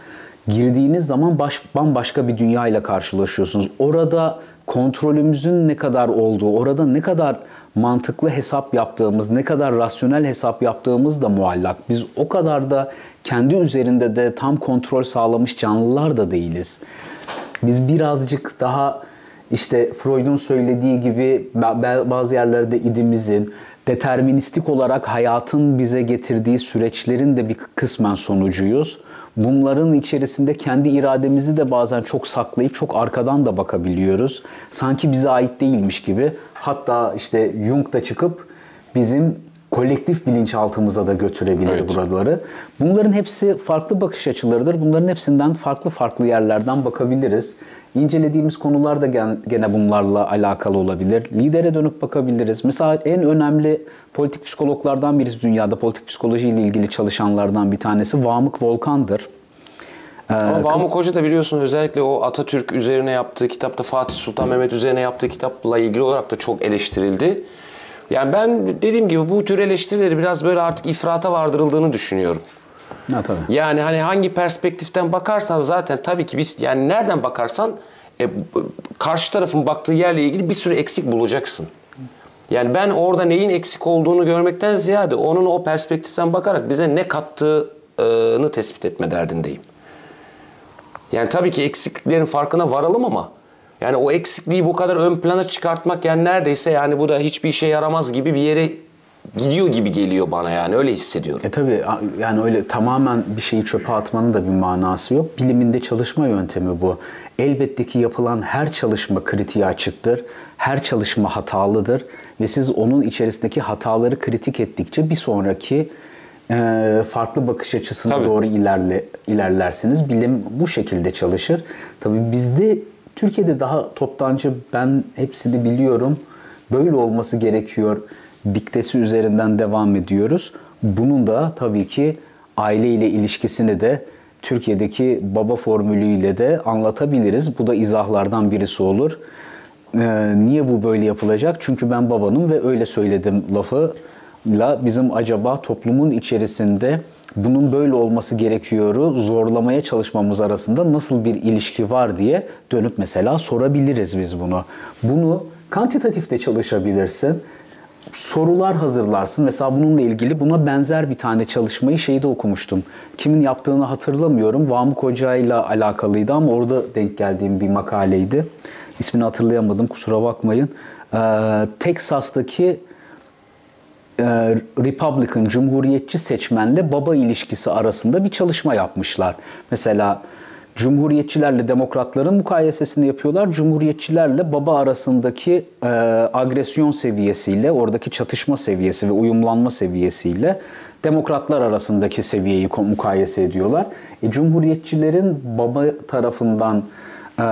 girdiğiniz zaman baş, bambaşka bir dünya ile karşılaşıyorsunuz. Orada kontrolümüzün ne kadar olduğu, orada ne kadar mantıklı hesap yaptığımız, ne kadar rasyonel hesap yaptığımız da muallak. Biz o kadar da kendi üzerinde de tam kontrol sağlamış canlılar da değiliz. Biz birazcık daha işte Freud'un söylediği gibi ba- ba- bazı yerlerde idimizin, deterministik olarak hayatın bize getirdiği süreçlerin de bir kısmen sonucuyuz. Bunların içerisinde kendi irademizi de bazen çok saklayıp çok arkadan da bakabiliyoruz. Sanki bize ait değilmiş gibi. Hatta işte Jung da çıkıp bizim kolektif bilinçaltımıza da götürebilir Evet. buraları. Bunların hepsi farklı bakış açılarıdır. Bunların hepsinden farklı farklı yerlerden bakabiliriz. İncelediğimiz konular da gene bunlarla alakalı olabilir. Lidere dönüp bakabiliriz. Mesela en önemli politik psikologlardan birisi dünyada politik psikoloji ile ilgili çalışanlardan bir tanesi Vamık Volkan'dır. Ama Vamuk Hoca da biliyorsun özellikle o Atatürk üzerine yaptığı kitapta Fatih Sultan Mehmet üzerine yaptığı kitapla ilgili olarak da çok eleştirildi. Yani ben dediğim gibi bu tür eleştirileri biraz böyle artık ifrata vardırıldığını düşünüyorum. Ha, tabii. Yani hani hangi perspektiften bakarsan zaten tabii ki biz yani nereden bakarsan e, karşı tarafın baktığı yerle ilgili bir sürü eksik bulacaksın. Yani ben orada neyin eksik olduğunu görmekten ziyade onun o perspektiften bakarak bize ne kattığını tespit etme derdindeyim. Yani tabii ki eksikliklerin farkına varalım ama yani o eksikliği bu kadar ön plana çıkartmak yani neredeyse yani bu da hiçbir işe yaramaz gibi bir yere gidiyor gibi geliyor bana yani öyle hissediyorum. E tabi yani öyle tamamen bir şeyi çöpe atmanın da bir manası yok. Biliminde çalışma yöntemi bu. Elbette ki yapılan her çalışma kritiğe açıktır. Her çalışma hatalıdır ve siz onun içerisindeki hataları kritik ettikçe bir sonraki e, farklı bakış açısına Tabii. doğru ilerle ilerlersiniz. Bilim bu şekilde çalışır. Tabii bizde Türkiye'de daha toptancı ben hepsini biliyorum. Böyle olması gerekiyor. Diktesi üzerinden devam ediyoruz. Bunun da tabii ki aile ile ilişkisini de Türkiye'deki baba formülüyle de anlatabiliriz. Bu da izahlardan birisi olur. Ee, niye bu böyle yapılacak? Çünkü ben babanım ve öyle söyledim lafı la bizim acaba toplumun içerisinde bunun böyle olması gerekiyoru zorlamaya çalışmamız arasında nasıl bir ilişki var diye dönüp mesela sorabiliriz biz bunu. Bunu kantitatifte çalışabilirsin. Sorular hazırlarsın. Mesela bununla ilgili buna benzer bir tane çalışmayı şeyde okumuştum. Kimin yaptığını hatırlamıyorum. Vamuk Hoca ile alakalıydı ama orada denk geldiğim bir makaleydi. İsmini hatırlayamadım kusura bakmayın. Ee, Texas'taki e, Republican, Cumhuriyetçi seçmenle baba ilişkisi arasında bir çalışma yapmışlar. Mesela Cumhuriyetçilerle demokratların mukayesesini yapıyorlar. Cumhuriyetçilerle baba arasındaki e, agresyon seviyesiyle, oradaki çatışma seviyesi ve uyumlanma seviyesiyle demokratlar arasındaki seviyeyi mukayese ediyorlar. E, Cumhuriyetçilerin baba tarafından e,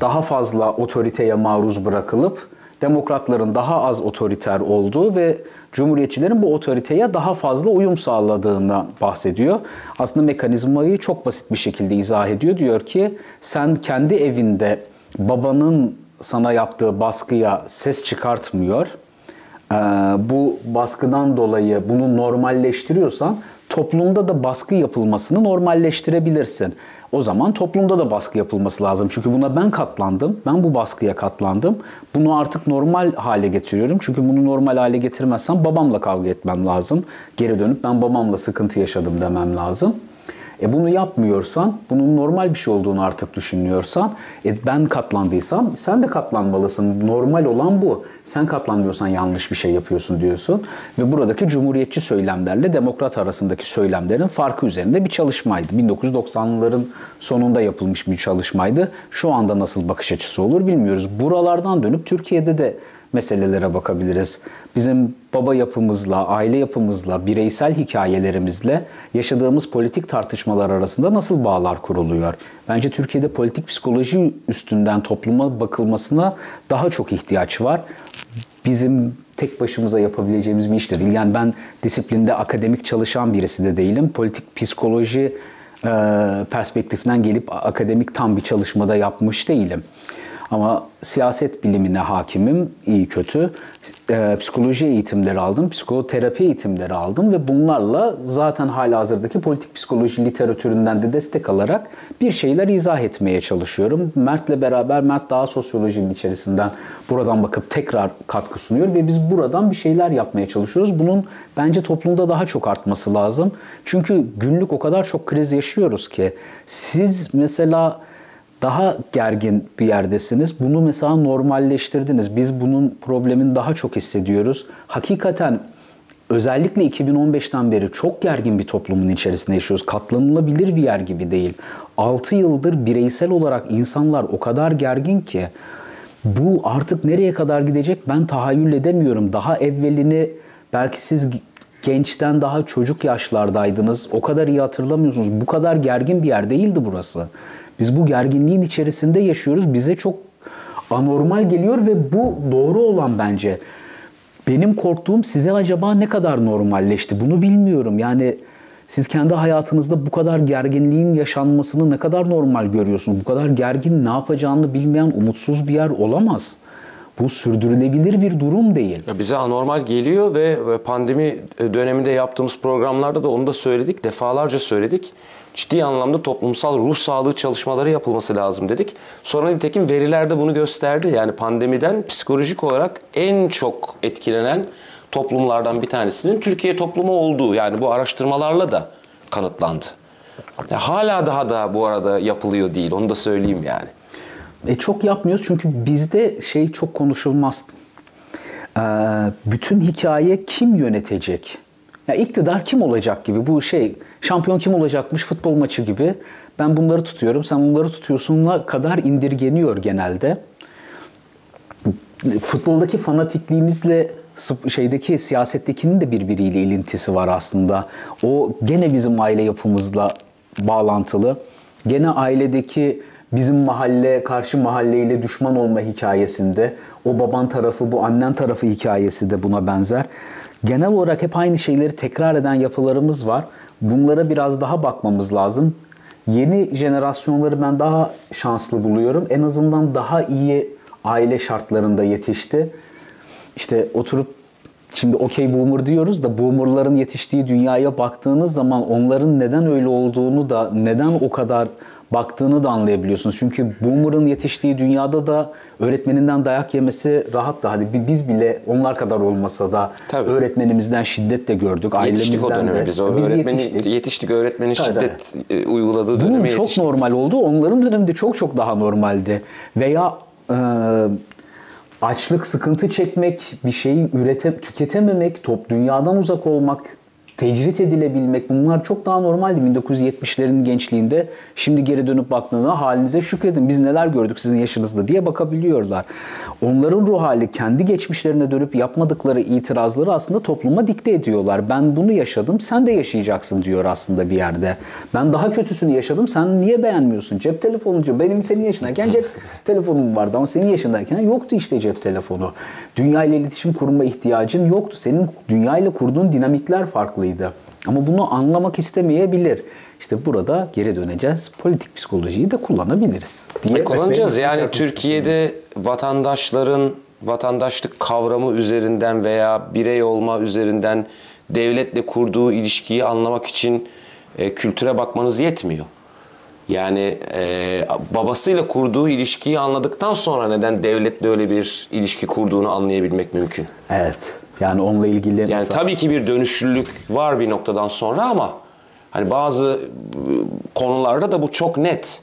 daha fazla otoriteye maruz bırakılıp demokratların daha az otoriter olduğu ve cumhuriyetçilerin bu otoriteye daha fazla uyum sağladığından bahsediyor. Aslında mekanizmayı çok basit bir şekilde izah ediyor. Diyor ki sen kendi evinde babanın sana yaptığı baskıya ses çıkartmıyor. Ee, bu baskıdan dolayı bunu normalleştiriyorsan toplumda da baskı yapılmasını normalleştirebilirsin. O zaman toplumda da baskı yapılması lazım. Çünkü buna ben katlandım. Ben bu baskıya katlandım. Bunu artık normal hale getiriyorum. Çünkü bunu normal hale getirmezsem babamla kavga etmem lazım. Geri dönüp ben babamla sıkıntı yaşadım demem lazım. E bunu yapmıyorsan, bunun normal bir şey olduğunu artık düşünüyorsan, e ben katlandıysam sen de katlanmalısın. Normal olan bu. Sen katlanmıyorsan yanlış bir şey yapıyorsun diyorsun. Ve buradaki cumhuriyetçi söylemlerle demokrat arasındaki söylemlerin farkı üzerinde bir çalışmaydı. 1990'ların sonunda yapılmış bir çalışmaydı. Şu anda nasıl bakış açısı olur bilmiyoruz. Buralardan dönüp Türkiye'de de meselelere bakabiliriz. Bizim baba yapımızla, aile yapımızla, bireysel hikayelerimizle yaşadığımız politik tartışmalar arasında nasıl bağlar kuruluyor? Bence Türkiye'de politik psikoloji üstünden topluma bakılmasına daha çok ihtiyaç var. Bizim tek başımıza yapabileceğimiz bir iş de değil. Yani ben disiplinde akademik çalışan birisi de değilim. Politik psikoloji perspektifinden gelip akademik tam bir çalışmada yapmış değilim. Ama siyaset bilimine hakimim, iyi kötü. E, psikoloji eğitimleri aldım, psikoterapi eğitimleri aldım ve bunlarla zaten hala hazırdaki politik psikoloji literatüründen de destek alarak bir şeyler izah etmeye çalışıyorum. Mert'le beraber Mert daha sosyolojinin içerisinden buradan bakıp tekrar katkı sunuyor ve biz buradan bir şeyler yapmaya çalışıyoruz. Bunun bence toplumda daha çok artması lazım. Çünkü günlük o kadar çok kriz yaşıyoruz ki siz mesela daha gergin bir yerdesiniz. Bunu mesela normalleştirdiniz. Biz bunun problemini daha çok hissediyoruz. Hakikaten özellikle 2015'ten beri çok gergin bir toplumun içerisinde yaşıyoruz. Katlanılabilir bir yer gibi değil. 6 yıldır bireysel olarak insanlar o kadar gergin ki bu artık nereye kadar gidecek ben tahayyül edemiyorum. Daha evvelini belki siz gençten daha çocuk yaşlardaydınız. O kadar iyi hatırlamıyorsunuz. Bu kadar gergin bir yer değildi burası. Biz bu gerginliğin içerisinde yaşıyoruz. Bize çok anormal geliyor ve bu doğru olan bence. Benim korktuğum size acaba ne kadar normalleşti? Bunu bilmiyorum. Yani siz kendi hayatınızda bu kadar gerginliğin yaşanmasını ne kadar normal görüyorsunuz? Bu kadar gergin ne yapacağını bilmeyen umutsuz bir yer olamaz. Bu sürdürülebilir bir durum değil. Ya bize anormal geliyor ve pandemi döneminde yaptığımız programlarda da onu da söyledik. Defalarca söyledik. Ciddi anlamda toplumsal ruh sağlığı çalışmaları yapılması lazım dedik. Sonra nitekim veriler de bunu gösterdi. Yani pandemiden psikolojik olarak en çok etkilenen toplumlardan bir tanesinin Türkiye toplumu olduğu yani bu araştırmalarla da kanıtlandı. Ya hala daha da bu arada yapılıyor değil. Onu da söyleyeyim yani. E çok yapmıyoruz çünkü bizde şey çok konuşulmaz. Ee, bütün hikaye kim yönetecek? Ya iktidar kim olacak gibi bu şey şampiyon kim olacakmış futbol maçı gibi. Ben bunları tutuyorum sen bunları tutuyorsunla kadar indirgeniyor genelde. Futboldaki fanatikliğimizle şeydeki siyasettekinin de birbiriyle ilintisi var aslında. O gene bizim aile yapımızla bağlantılı. Gene ailedeki bizim mahalle karşı mahalleyle düşman olma hikayesinde o baban tarafı bu annen tarafı hikayesi de buna benzer. Genel olarak hep aynı şeyleri tekrar eden yapılarımız var. Bunlara biraz daha bakmamız lazım. Yeni jenerasyonları ben daha şanslı buluyorum. En azından daha iyi aile şartlarında yetişti. İşte oturup Şimdi okey boomer diyoruz da boomerların yetiştiği dünyaya baktığınız zaman onların neden öyle olduğunu da neden o kadar baktığını da anlayabiliyorsunuz. Çünkü boomer'ın yetiştiği dünyada da öğretmeninden dayak yemesi rahat da hadi biz bile onlar kadar olmasa da Tabii. öğretmenimizden şiddet de gördük. Yetiştik o ailemizden döneme de. biz. O Biz öğretmeni, yetiştik. yetiştik. öğretmenin Tabii, şiddet e, uyguladığı Bunun döneme çok normal biz. oldu. Onların döneminde çok çok daha normaldi. Veya e, açlık, sıkıntı çekmek, bir şeyi ürete, tüketememek, top dünyadan uzak olmak, tecrit edilebilmek bunlar çok daha normaldi 1970'lerin gençliğinde. Şimdi geri dönüp baktığınızda halinize şükredin. Biz neler gördük sizin yaşınızda diye bakabiliyorlar. Onların ruh hali kendi geçmişlerine dönüp yapmadıkları itirazları aslında topluma dikte ediyorlar. Ben bunu yaşadım, sen de yaşayacaksın diyor aslında bir yerde. Ben daha kötüsünü yaşadım, sen niye beğenmiyorsun? Cep telefonunca benim senin yaşındayken cep telefonum vardı ama senin yaşındayken yoktu işte cep telefonu. Dünya ile iletişim kurma ihtiyacın yoktu. Senin dünya ile kurduğun dinamikler farklıydı. Ama bunu anlamak istemeyebilir. İşte burada geri döneceğiz. Politik psikolojiyi de kullanabiliriz. Diye E, kullanacağız. Yani Türkiye'de vatandaşların vatandaşlık kavramı üzerinden veya birey olma üzerinden devletle kurduğu ilişkiyi anlamak için e, kültüre bakmanız yetmiyor. Yani e, babasıyla kurduğu ilişkiyi anladıktan sonra neden devletle öyle bir ilişki kurduğunu anlayabilmek mümkün. Evet. Yani onunla ilgili Yani mesela- tabii ki bir dönüşlülük var bir noktadan sonra ama hani bazı e, konularda da bu çok net.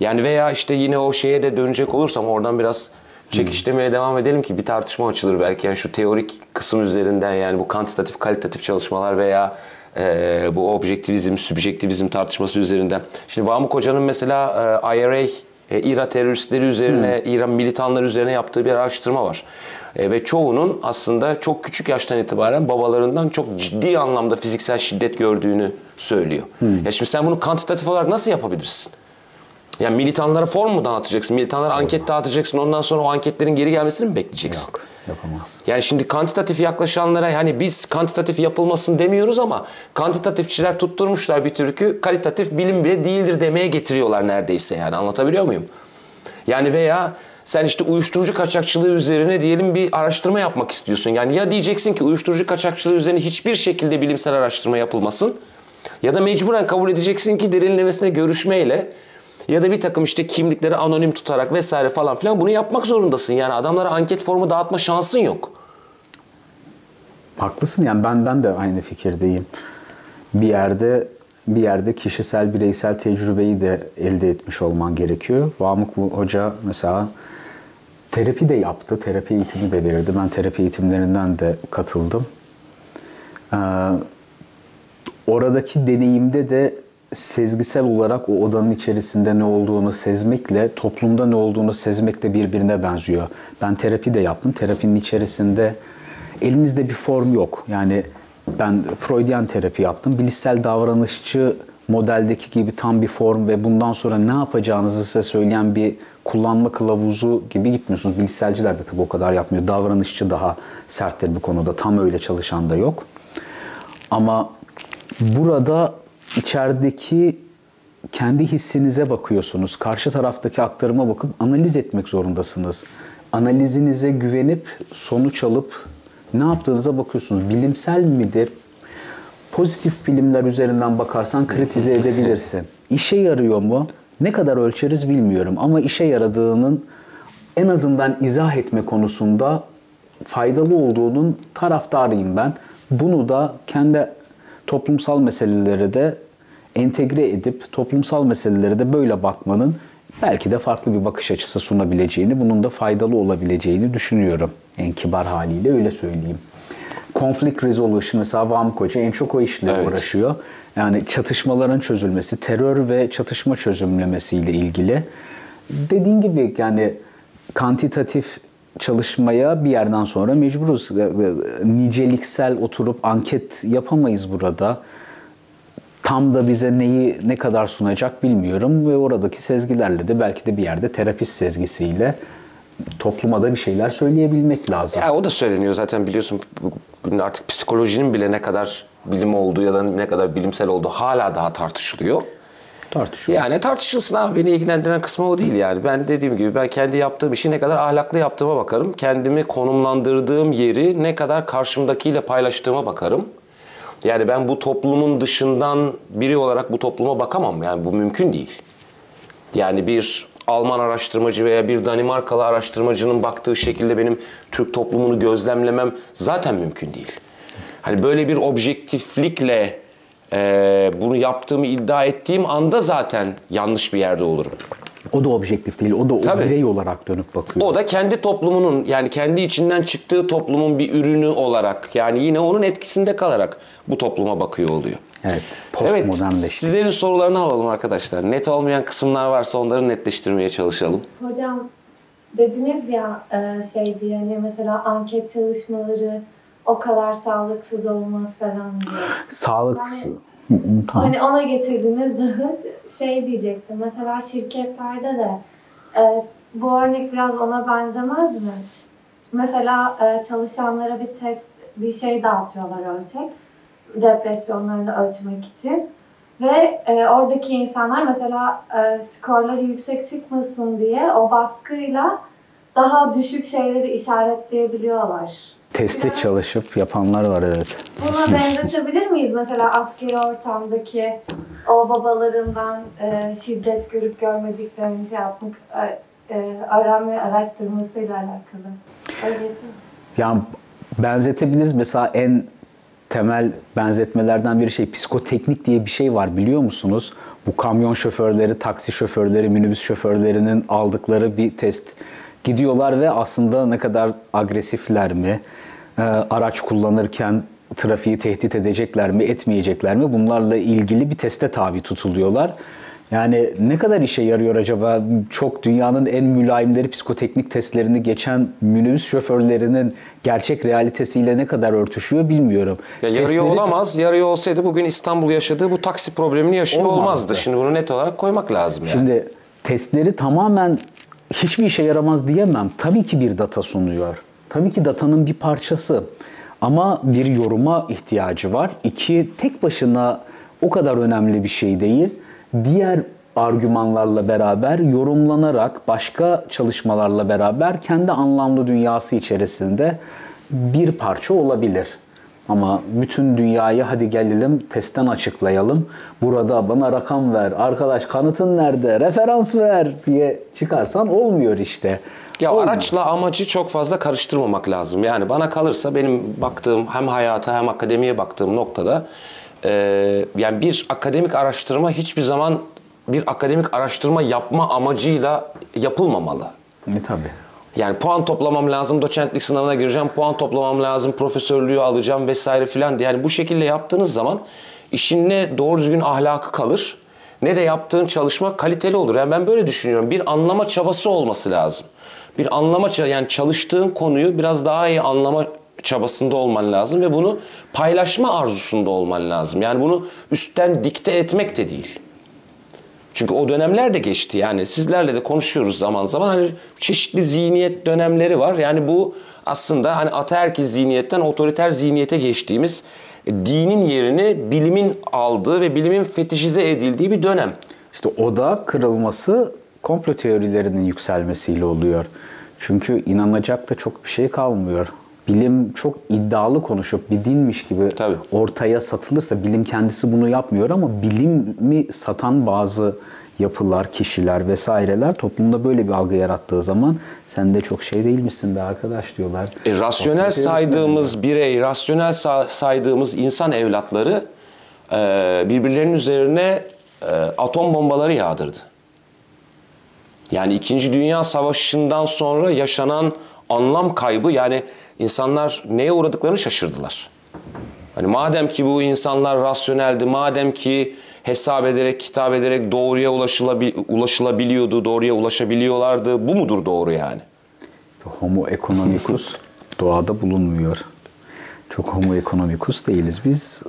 Yani veya işte yine o şeye de dönecek olursam oradan biraz çekişlemeye devam edelim ki bir tartışma açılır belki. Yani şu teorik kısım üzerinden yani bu kantitatif kalitatif çalışmalar veya e, bu objektivizm, sübjektivizm tartışması üzerinden. Şimdi Vamuk Hoca'nın mesela e, IRA, e, İRA teröristleri üzerine, İran militanları üzerine yaptığı bir araştırma var. E, ve çoğunun aslında çok küçük yaştan itibaren babalarından çok ciddi anlamda fiziksel şiddet gördüğünü söylüyor. Ya şimdi sen bunu kantitatif olarak nasıl yapabilirsin? Yani militanlara form mu dağıtacaksın? Militanlara anket dağıtacaksın. Ondan sonra o anketlerin geri gelmesini mi bekleyeceksin? Yok, yapamaz. Yani şimdi kantitatif yaklaşanlara hani biz kantitatif yapılmasın demiyoruz ama kantitatifçiler tutturmuşlar bir türkü kalitatif bilim bile değildir demeye getiriyorlar neredeyse yani anlatabiliyor muyum? Yani veya sen işte uyuşturucu kaçakçılığı üzerine diyelim bir araştırma yapmak istiyorsun. Yani ya diyeceksin ki uyuşturucu kaçakçılığı üzerine hiçbir şekilde bilimsel araştırma yapılmasın ya da mecburen kabul edeceksin ki derinlemesine görüşmeyle ya da bir takım işte kimlikleri anonim tutarak vesaire falan filan bunu yapmak zorundasın. Yani adamlara anket formu dağıtma şansın yok. Haklısın yani ben ben de aynı fikirdeyim. Bir yerde bir yerde kişisel bireysel tecrübeyi de elde etmiş olman gerekiyor. Vamık bu hoca mesela terapi de yaptı. Terapi eğitimi de verirdi. Ben terapi eğitimlerinden de katıldım. Ee, oradaki deneyimde de sezgisel olarak o odanın içerisinde ne olduğunu sezmekle toplumda ne olduğunu sezmek de birbirine benziyor. Ben terapi de yaptım. Terapinin içerisinde elinizde bir form yok. Yani ben Freudian terapi yaptım. Bilişsel davranışçı modeldeki gibi tam bir form ve bundan sonra ne yapacağınızı size söyleyen bir kullanma kılavuzu gibi gitmiyorsunuz. Bilgisayarcılar da tabii o kadar yapmıyor. Davranışçı daha serttir bu konuda. Tam öyle çalışan da yok. Ama burada içerideki kendi hissinize bakıyorsunuz. Karşı taraftaki aktarıma bakıp analiz etmek zorundasınız. Analizinize güvenip sonuç alıp ne yaptığınıza bakıyorsunuz. Bilimsel midir? Pozitif bilimler üzerinden bakarsan kritize edebilirsin. İşe yarıyor mu? Ne kadar ölçeriz bilmiyorum ama işe yaradığının en azından izah etme konusunda faydalı olduğunun taraftarıyım ben. Bunu da kendi toplumsal meseleleri de entegre edip toplumsal meselelere de böyle bakmanın belki de farklı bir bakış açısı sunabileceğini, bunun da faydalı olabileceğini düşünüyorum. En kibar haliyle öyle söyleyeyim. Conflict resolution mesela Vahmi Koca en çok o işle Evet. uğraşıyor. Yani çatışmaların çözülmesi, terör ve çatışma çözümlemesiyle ilgili. Dediğin gibi yani kantitatif çalışmaya bir yerden sonra mecburuz. Niceliksel oturup anket yapamayız burada. Tam da bize neyi ne kadar sunacak bilmiyorum ve oradaki sezgilerle de belki de bir yerde terapist sezgisiyle topluma da bir şeyler söyleyebilmek lazım. Ya o da söyleniyor zaten biliyorsun artık psikolojinin bile ne kadar bilim olduğu ya da ne kadar bilimsel olduğu hala daha tartışılıyor. Tartışıyor. Yani tartışılsın abi beni ilgilendiren kısmı o değil yani. Ben dediğim gibi ben kendi yaptığım işi ne kadar ahlaklı yaptığıma bakarım. Kendimi konumlandırdığım yeri ne kadar karşımdakiyle paylaştığıma bakarım. Yani ben bu toplumun dışından biri olarak bu topluma bakamam. Yani bu mümkün değil. Yani bir Alman araştırmacı veya bir Danimarkalı araştırmacının baktığı şekilde benim Türk toplumunu gözlemlemem zaten mümkün değil. Hani böyle bir objektiflikle e, bunu yaptığımı iddia ettiğim anda zaten yanlış bir yerde olurum. O da objektif değil. O da o Tabii. birey olarak dönüp bakıyor. O da kendi toplumunun yani kendi içinden çıktığı toplumun bir ürünü olarak yani yine onun etkisinde kalarak bu topluma bakıyor oluyor. Evet. Evet, Postmodernleşti. sizlerin sorularını alalım arkadaşlar. Net olmayan kısımlar varsa onları netleştirmeye çalışalım. Hocam dediniz ya e, şey diye hani mesela anket çalışmaları o kadar sağlıksız olmaz falan diye. Sağlıksız. Yani- Hı, hı, tamam. Hani ona getirdiniz de şey diyecektim. Mesela şirketlerde de e, bu örnek biraz ona benzemez mi? Mesela e, çalışanlara bir test, bir şey dağıtıyorlar ölçek. Depresyonlarını ölçmek için. Ve e, oradaki insanlar mesela e, skorları yüksek çıkmasın diye o baskıyla daha düşük şeyleri işaretleyebiliyorlar. Teste Biraz- çalışıp yapanlar var evet. Buna benzetebilir miyiz? Mesela askeri ortamdaki o babalarından e, şiddet görüp görmediklerini şey yapmak, e, e, öğrenme araştırmasıyla alakalı. Öyle? Yani benzetebiliriz. Mesela en temel benzetmelerden bir şey psikoteknik diye bir şey var biliyor musunuz? Bu kamyon şoförleri, taksi şoförleri, minibüs şoförlerinin aldıkları bir test. Gidiyorlar ve aslında ne kadar agresifler mi? Ee, araç kullanırken trafiği tehdit edecekler mi, etmeyecekler mi? Bunlarla ilgili bir teste tabi tutuluyorlar. Yani ne kadar işe yarıyor acaba? Çok dünyanın en mülayimleri psikoteknik testlerini geçen minibüs şoförlerinin gerçek realitesiyle ne kadar örtüşüyor bilmiyorum. Ya yarıyor Testleri- olamaz. Yarıyor olsaydı bugün İstanbul yaşadığı bu taksi problemini yaşıyor Olmazdı. olmazdı. Şimdi bunu net olarak koymak lazım yani. Şimdi testleri tamamen hiçbir işe yaramaz diyemem. Tabii ki bir data sunuyor. Tabii ki datanın bir parçası. Ama bir yoruma ihtiyacı var. İki, tek başına o kadar önemli bir şey değil. Diğer argümanlarla beraber yorumlanarak başka çalışmalarla beraber kendi anlamlı dünyası içerisinde bir parça olabilir. Ama bütün dünyayı hadi gelelim testten açıklayalım. Burada bana rakam ver, arkadaş kanıtın nerede, referans ver diye çıkarsan olmuyor işte. Ya Olmuyor. araçla amacı çok fazla karıştırmamak lazım. Yani bana kalırsa benim baktığım hem hayata hem akademiye baktığım noktada e, yani bir akademik araştırma hiçbir zaman bir akademik araştırma yapma amacıyla yapılmamalı. E tabii. Yani puan toplamam lazım, doçentlik sınavına gireceğim, puan toplamam lazım, profesörlüğü alacağım vesaire filan diye. Yani bu şekilde yaptığınız zaman işin ne doğru düzgün ahlakı kalır ne de yaptığın çalışma kaliteli olur. Yani ben böyle düşünüyorum. Bir anlama çabası olması lazım. Bir anlama yani çalıştığın konuyu biraz daha iyi anlama çabasında olman lazım ve bunu paylaşma arzusunda olman lazım. Yani bunu üstten dikte etmek de değil. Çünkü o dönemler de geçti. Yani sizlerle de konuşuyoruz zaman zaman. Hani çeşitli zihniyet dönemleri var. Yani bu aslında hani ataerkil zihniyetten otoriter zihniyete geçtiğimiz e, dinin yerini bilimin aldığı ve bilimin fetişize edildiği bir dönem. İşte o da kırılması komplo teorilerinin yükselmesiyle oluyor. Çünkü inanacak da çok bir şey kalmıyor. Bilim çok iddialı konuşup bir dinmiş gibi Tabii. ortaya satılırsa bilim kendisi bunu yapmıyor ama bilimi satan bazı yapılar, kişiler vesaireler toplumda böyle bir algı yarattığı zaman sen de çok şey değil misin be arkadaş diyorlar. E, rasyonel teorisine saydığımız birey, rasyonel sa- saydığımız insan evlatları e, birbirlerinin üzerine e, atom bombaları yağdırdı. Yani İkinci Dünya Savaşı'ndan sonra yaşanan anlam kaybı yani insanlar neye uğradıklarını şaşırdılar. Hani madem ki bu insanlar rasyoneldi, madem ki hesap ederek, kitap ederek doğruya ulaşılabi- ulaşılabiliyordu, doğruya ulaşabiliyorlardı. Bu mudur doğru yani? Homo economicus doğada bulunmuyor. Çok homo economicus değiliz. Biz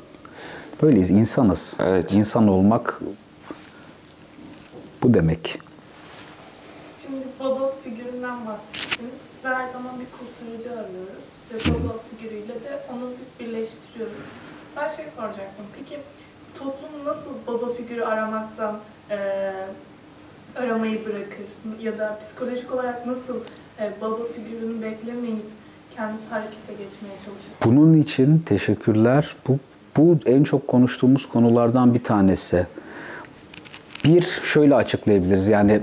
böyleyiz, insanız. Evet. İnsan olmak bu demek. Şimdi baba figüründen bahsettiniz ve her zaman bir kurtarıcı baba figürüyle de onu birleştiriyoruz. Ben şey soracaktım, peki toplum nasıl baba figürü aramaktan eee, aramayı bırakır ya da psikolojik olarak nasıl eee, baba figürünü beklemeyip kendisi harekete geçmeye çalışır? Bunun için teşekkürler. Bu, bu en çok konuştuğumuz konulardan bir tanesi. Bir şöyle açıklayabiliriz. Yani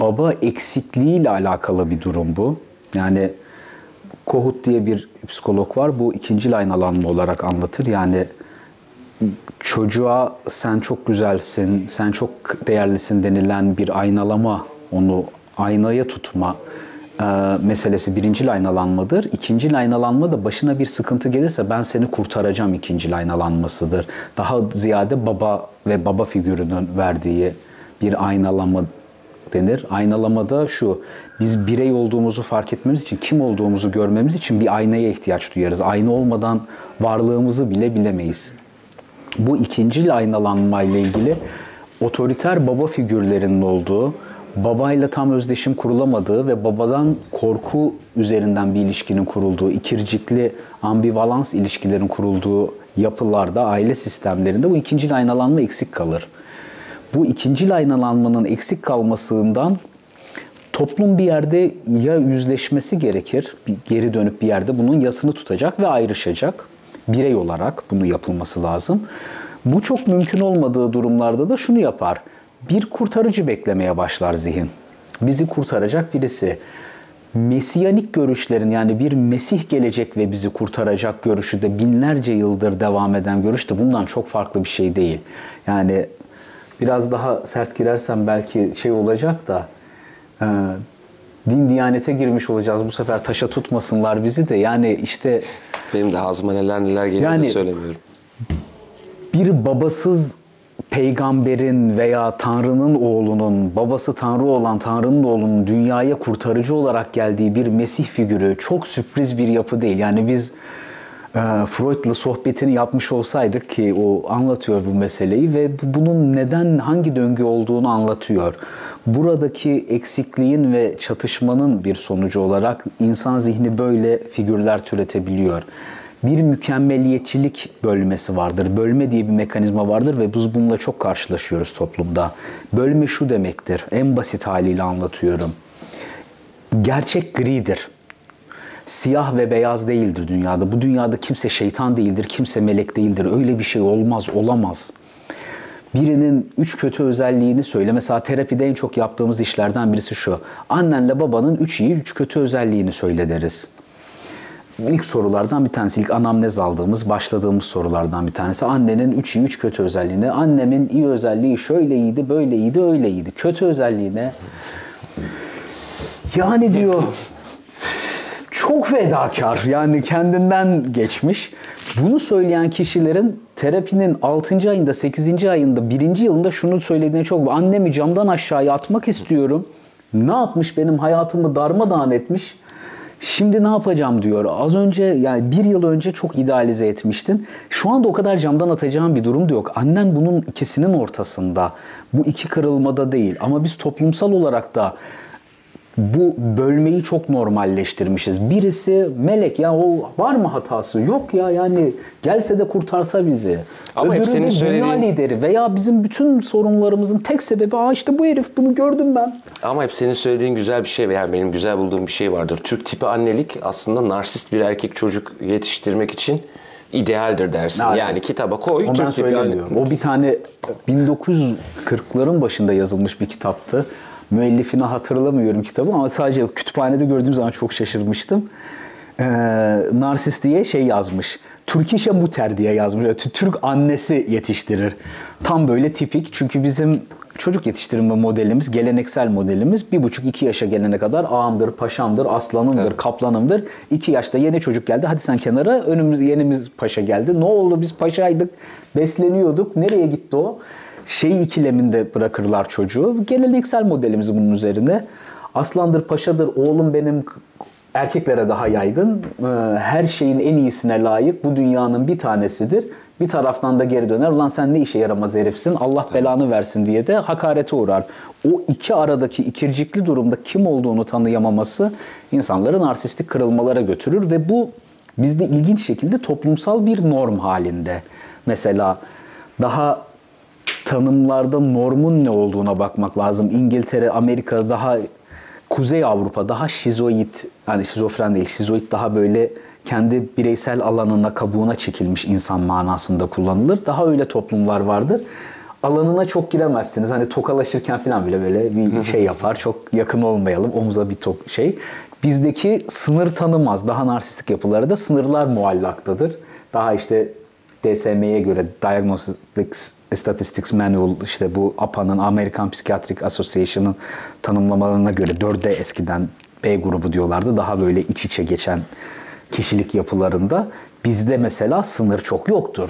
baba eksikliğiyle alakalı bir durum bu. Yani Kohut diye bir psikolog var. Bu ikinci aynalanma olarak anlatır. Yani çocuğa sen çok güzelsin, sen çok değerlisin denilen bir aynalama, onu aynaya tutma e, meselesi birincil aynalanmadır. İkincil aynalanma da başına bir sıkıntı gelirse ben seni kurtaracağım ikincil aynalanmasıdır. Daha ziyade baba ve baba figürünün verdiği bir aynalama denir. Aynalamada şu, biz birey olduğumuzu fark etmemiz için, kim olduğumuzu görmemiz için bir aynaya ihtiyaç duyarız. Ayna olmadan varlığımızı bile bilemeyiz. Bu ikinci aynalanma ile ilgili otoriter baba figürlerinin olduğu, babayla tam özdeşim kurulamadığı ve babadan korku üzerinden bir ilişkinin kurulduğu, ikircikli ambivalans ilişkilerin kurulduğu yapılarda, aile sistemlerinde bu ikinci aynalanma eksik kalır. Bu ikinci aynalanmanın eksik kalmasından toplum bir yerde ya yüzleşmesi gerekir, bir geri dönüp bir yerde bunun yasını tutacak ve ayrışacak. Birey olarak bunu yapılması lazım. Bu çok mümkün olmadığı durumlarda da şunu yapar. Bir kurtarıcı beklemeye başlar zihin. Bizi kurtaracak birisi. Mesiyanik görüşlerin yani bir Mesih gelecek ve bizi kurtaracak görüşü de binlerce yıldır devam eden görüş de bundan çok farklı bir şey değil. Yani biraz daha sert girersem belki şey olacak da e, din diyanete girmiş olacağız. Bu sefer taşa tutmasınlar bizi de. Yani işte Benim de ağzıma neler neler geliyor Yani- söylemiyorum. bir babasız peygamberin veya Tanrı'nın oğlunun, babası Tanrı olan Tanrı'nın oğlunun dünyaya kurtarıcı olarak geldiği bir Mesih figürü çok sürpriz bir yapı değil. Yani biz Freud'la sohbetini yapmış olsaydık ki o anlatıyor bu meseleyi ve bu- bunun neden hangi döngü olduğunu anlatıyor. Buradaki eksikliğin ve çatışmanın bir sonucu olarak insan zihni böyle figürler türetebiliyor bir mükemmeliyetçilik bölmesi vardır. Bölme diye bir mekanizma vardır ve biz bununla çok karşılaşıyoruz toplumda. Bölme şu demektir. En basit haliyle anlatıyorum. Gerçek gridir. Siyah ve beyaz değildir dünyada. Bu dünyada kimse şeytan değildir, kimse melek değildir. Öyle bir şey olmaz, olamaz. Birinin üç kötü özelliğini söyle. Mesela terapide en çok yaptığımız işlerden birisi şu. Annenle babanın üç iyi, üç kötü özelliğini söyle deriz. İlk sorulardan bir tanesi, ilk anamnez aldığımız, başladığımız sorulardan bir tanesi. Annenin üç iyi, üç kötü özelliğini. Annemin iyi özelliği şöyleydi, böyleydi, öyleydi. Kötü özelliği ne? Yani diyor çok fedakar yani kendinden geçmiş. Bunu söyleyen kişilerin terapinin 6. ayında, 8. ayında, 1. yılında şunu söylediğine çok annemi camdan aşağıya atmak istiyorum. Ne yapmış benim hayatımı darmadağın etmiş. Şimdi ne yapacağım diyor. Az önce yani bir yıl önce çok idealize etmiştin. Şu anda o kadar camdan atacağım bir durum da yok. Annen bunun ikisinin ortasında. Bu iki kırılmada değil. Ama biz toplumsal olarak da bu bölmeyi çok normalleştirmişiz. Birisi melek ya o var mı hatası? Yok ya yani gelse de kurtarsa bizi. Ama hep Öbürü senin bir dünya söylediğin- lideri veya bizim bütün sorunlarımızın tek sebebi aa işte bu herif bunu gördüm ben. Ama hep senin söylediğin güzel bir şey ve yani benim güzel bulduğum bir şey vardır. Türk tipi annelik aslında narsist bir erkek çocuk yetiştirmek için idealdir dersin. Ne yani kitaba koy. Anne- söylemiyorum. O bir tane 1940'ların başında yazılmış bir kitaptı. Müellifini hatırlamıyorum kitabı ama sadece kütüphanede gördüğüm zaman çok şaşırmıştım. Ee, Narsist diye şey yazmış. Türkişe muter diye yazmış. Yani Türk annesi yetiştirir. Tam böyle tipik. Çünkü bizim çocuk yetiştirme modelimiz, geleneksel modelimiz bir buçuk iki yaşa gelene kadar ağamdır, paşamdır, aslanımdır, kaplanımdır. İki yaşta yeni çocuk geldi. Hadi sen kenara. Önümüz yenimiz paşa geldi. Ne oldu? Biz paşaydık. Besleniyorduk. Nereye gitti o? Şey ikileminde bırakırlar çocuğu. Geleneksel modelimiz bunun üzerine. Aslandır, paşadır, oğlum benim erkeklere daha yaygın. Ee, Her şeyin en iyisine layık. Bu dünyanın bir tanesidir. Bir taraftan da geri döner. Ulan sen ne işe yaramaz herifsin. Allah belanı versin diye de hakarete uğrar. O iki aradaki ikircikli durumda kim olduğunu tanıyamaması insanları narsistik kırılmalara götürür ve bu bizde ilginç şekilde toplumsal bir norm halinde. Mesela daha tanımlarda normun ne olduğuna bakmak lazım. İngiltere, Amerika daha Kuzey Avrupa daha şizoid, yani şizofren değil, şizoid daha böyle kendi bireysel alanına, kabuğuna çekilmiş insan manasında kullanılır. Daha öyle toplumlar vardır. Alanına çok giremezsiniz. Hani tokalaşırken falan bile böyle bir şey yapar. Çok yakın olmayalım. Omuza bir tok şey. Bizdeki sınır tanımaz. Daha narsistik yapıları da sınırlar muallaktadır. Daha işte DSM'ye göre Diagnostic Statistics Manual işte bu APA'nın American Psychiatric Association'ın tanımlamalarına göre 4D eskiden B grubu diyorlardı. Daha böyle iç içe geçen kişilik yapılarında bizde mesela sınır çok yoktur.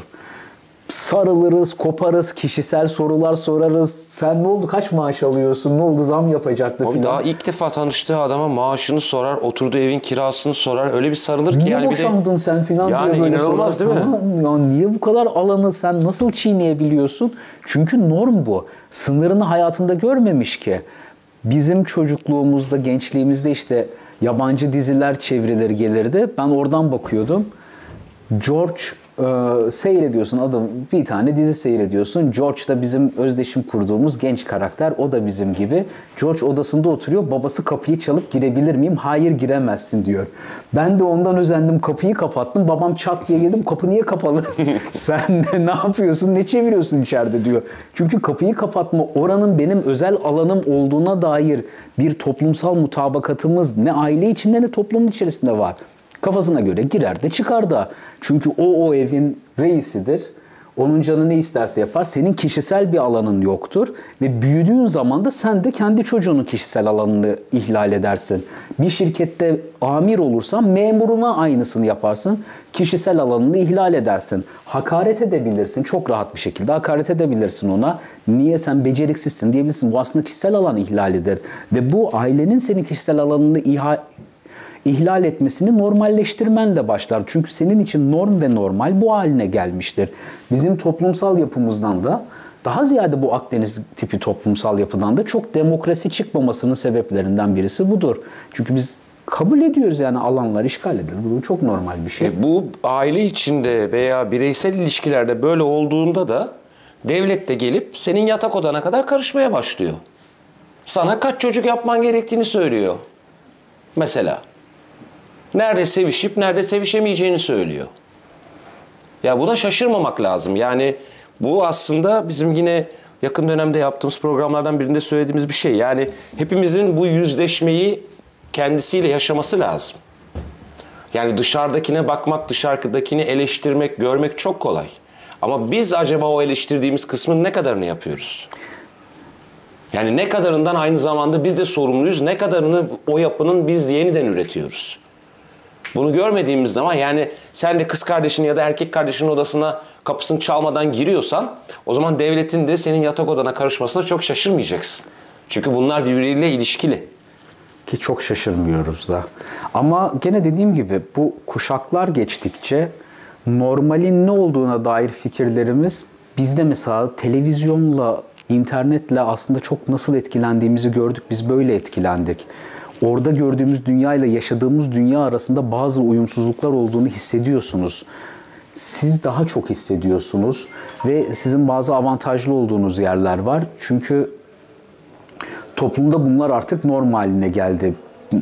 Sarılırız, koparız, kişisel sorular sorarız. Sen ne oldu? Kaç maaş alıyorsun? Ne oldu? Zam yapacaktı Abi filan. daha ilk defa tanıştığı adama maaşını sorar, oturduğu evin kirasını sorar. Öyle bir sarılır ki Niye yani bir de boşandın sen filan Yani diye böyle inanılmaz sorar değil mi? sana. Ya niye bu kadar alanı sen nasıl çiğneyebiliyorsun? Çünkü norm bu. Sınırını hayatında görmemiş ki. Bizim çocukluğumuzda, gençliğimizde işte yabancı diziler çevirileri gelirdi. Ben oradan bakıyordum. George e, seyrediyorsun adam bir tane dizi seyrediyorsun. George da bizim özdeşim kurduğumuz genç karakter. O da bizim gibi. George odasında oturuyor. Babası kapıyı çalıp girebilir miyim? Hayır giremezsin diyor. Ben de ondan özendim. Kapıyı kapattım. Babam çat diye girdim. Kapı niye kapalı? Sen ne, ne yapıyorsun? Ne çeviriyorsun içeride diyor. Çünkü kapıyı kapatma oranın benim özel alanım olduğuna dair bir toplumsal mutabakatımız ne aile içinde ne toplumun içerisinde var. Kafasına göre girer de çıkar da. Çünkü o o evin reisidir. Onun canı ne isterse yapar. Senin kişisel bir alanın yoktur. Ve büyüdüğün zaman da sen de kendi çocuğunun kişisel alanını ihlal edersin. Bir şirkette amir olursan memuruna aynısını yaparsın. Kişisel alanını ihlal edersin. Hakaret edebilirsin. Çok rahat bir şekilde hakaret edebilirsin ona. Niye sen beceriksizsin diyebilirsin. Bu aslında kişisel alan ihlalidir. Ve bu ailenin senin kişisel alanını ihal ihlal etmesini normalleştirmenle başlar. Çünkü senin için norm ve normal bu haline gelmiştir. Bizim toplumsal yapımızdan da daha ziyade bu Akdeniz tipi toplumsal yapıdan da çok demokrasi çıkmamasının sebeplerinden birisi budur. Çünkü biz kabul ediyoruz yani alanlar işgal edilir. Bu çok normal bir şey. E, bu aile içinde veya bireysel ilişkilerde böyle olduğunda da devlet de gelip senin yatak odana kadar karışmaya başlıyor. Sana kaç çocuk yapman gerektiğini söylüyor. Mesela. Nerede sevişip nerede sevişemeyeceğini söylüyor. Ya buna şaşırmamak lazım. Yani bu aslında bizim yine yakın dönemde yaptığımız programlardan birinde söylediğimiz bir şey. Yani hepimizin bu yüzleşmeyi kendisiyle yaşaması lazım. Yani dışarıdakine bakmak, dışarıdakini eleştirmek, görmek çok kolay. Ama biz acaba o eleştirdiğimiz kısmın ne kadarını yapıyoruz? Yani ne kadarından aynı zamanda biz de sorumluyuz, ne kadarını o yapının biz yeniden üretiyoruz. Bunu görmediğimiz zaman yani sen de kız kardeşin ya da erkek kardeşinin odasına kapısını çalmadan giriyorsan o zaman devletin de senin yatak odana karışmasına çok şaşırmayacaksın. Çünkü bunlar birbiriyle ilişkili. ki çok şaşırmıyoruz da. Ama gene dediğim gibi bu kuşaklar geçtikçe normalin ne olduğuna dair fikirlerimiz bizde mesela televizyonla, internetle aslında çok nasıl etkilendiğimizi gördük. Biz böyle etkilendik. Orada gördüğümüz dünya ile yaşadığımız dünya arasında bazı uyumsuzluklar olduğunu hissediyorsunuz. Siz daha çok hissediyorsunuz ve sizin bazı avantajlı olduğunuz yerler var. Çünkü toplumda bunlar artık normal haline geldi.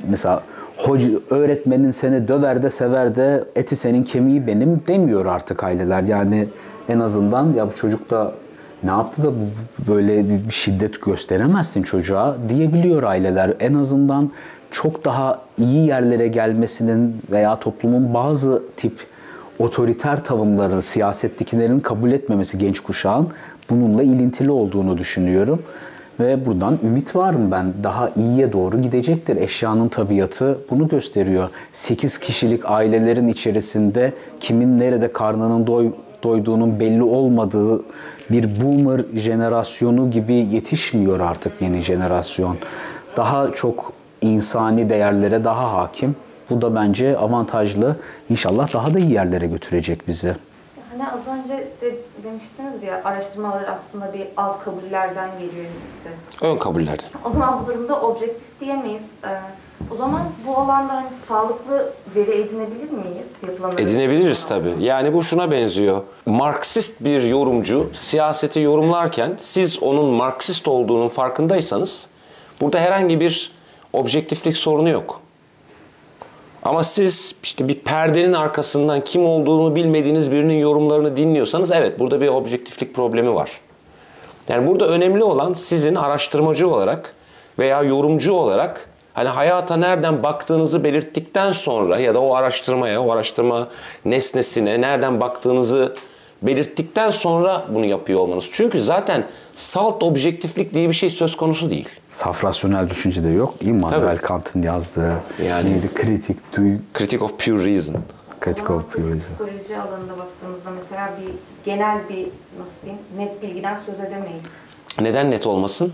Mesela hoca, öğretmenin seni döver de sever de eti senin kemiği benim demiyor artık aileler. Yani en azından ya bu çocuk da ne yaptı da böyle şiddet gösteremezsin çocuğa diyebiliyor aileler. En azından çok daha iyi yerlere gelmesinin veya toplumun bazı tip otoriter tavımların, siyasettekilerin kabul etmemesi genç kuşağın bununla ilintili olduğunu düşünüyorum. Ve buradan ümit var mı ben? Daha iyiye doğru gidecektir. Eşyanın tabiatı bunu gösteriyor. 8 kişilik ailelerin içerisinde kimin nerede karnının doy, doyduğunun belli olmadığı bir boomer jenerasyonu gibi yetişmiyor artık yeni jenerasyon. Daha çok insani değerlere daha hakim. Bu da bence avantajlı. İnşallah daha da iyi yerlere götürecek bizi. Hani az önce de demiştiniz ya araştırmalar aslında bir alt kabullerden geliyor hisse. Ön kabullerden. O zaman bu durumda objektif diyemeyiz. Ee, o zaman bu alanda hani sağlıklı veri edinebilir miyiz? Yapılan Edinebiliriz tabii. Yani bu şuna benziyor. Marksist bir yorumcu siyaseti yorumlarken siz onun Marksist olduğunun farkındaysanız burada herhangi bir objektiflik sorunu yok. Ama siz işte bir perdenin arkasından kim olduğunu bilmediğiniz birinin yorumlarını dinliyorsanız evet burada bir objektiflik problemi var. Yani burada önemli olan sizin araştırmacı olarak veya yorumcu olarak hani hayata nereden baktığınızı belirttikten sonra ya da o araştırmaya, o araştırma nesnesine nereden baktığınızı belirttikten sonra bunu yapıyor olmanız. Çünkü zaten salt objektiflik diye bir şey söz konusu değil. Saf rasyonel düşünce de yok. İmmanuel. Kant'ın yazdığı Yani- neydi? Kritik, duy, Critic of pure reason. kritik O of zaman pluralism. Psikoloji alanında baktığımızda mesela bir genel bir nasıl diyeyim net bilgiden söz edemeyiz. Neden net olmasın?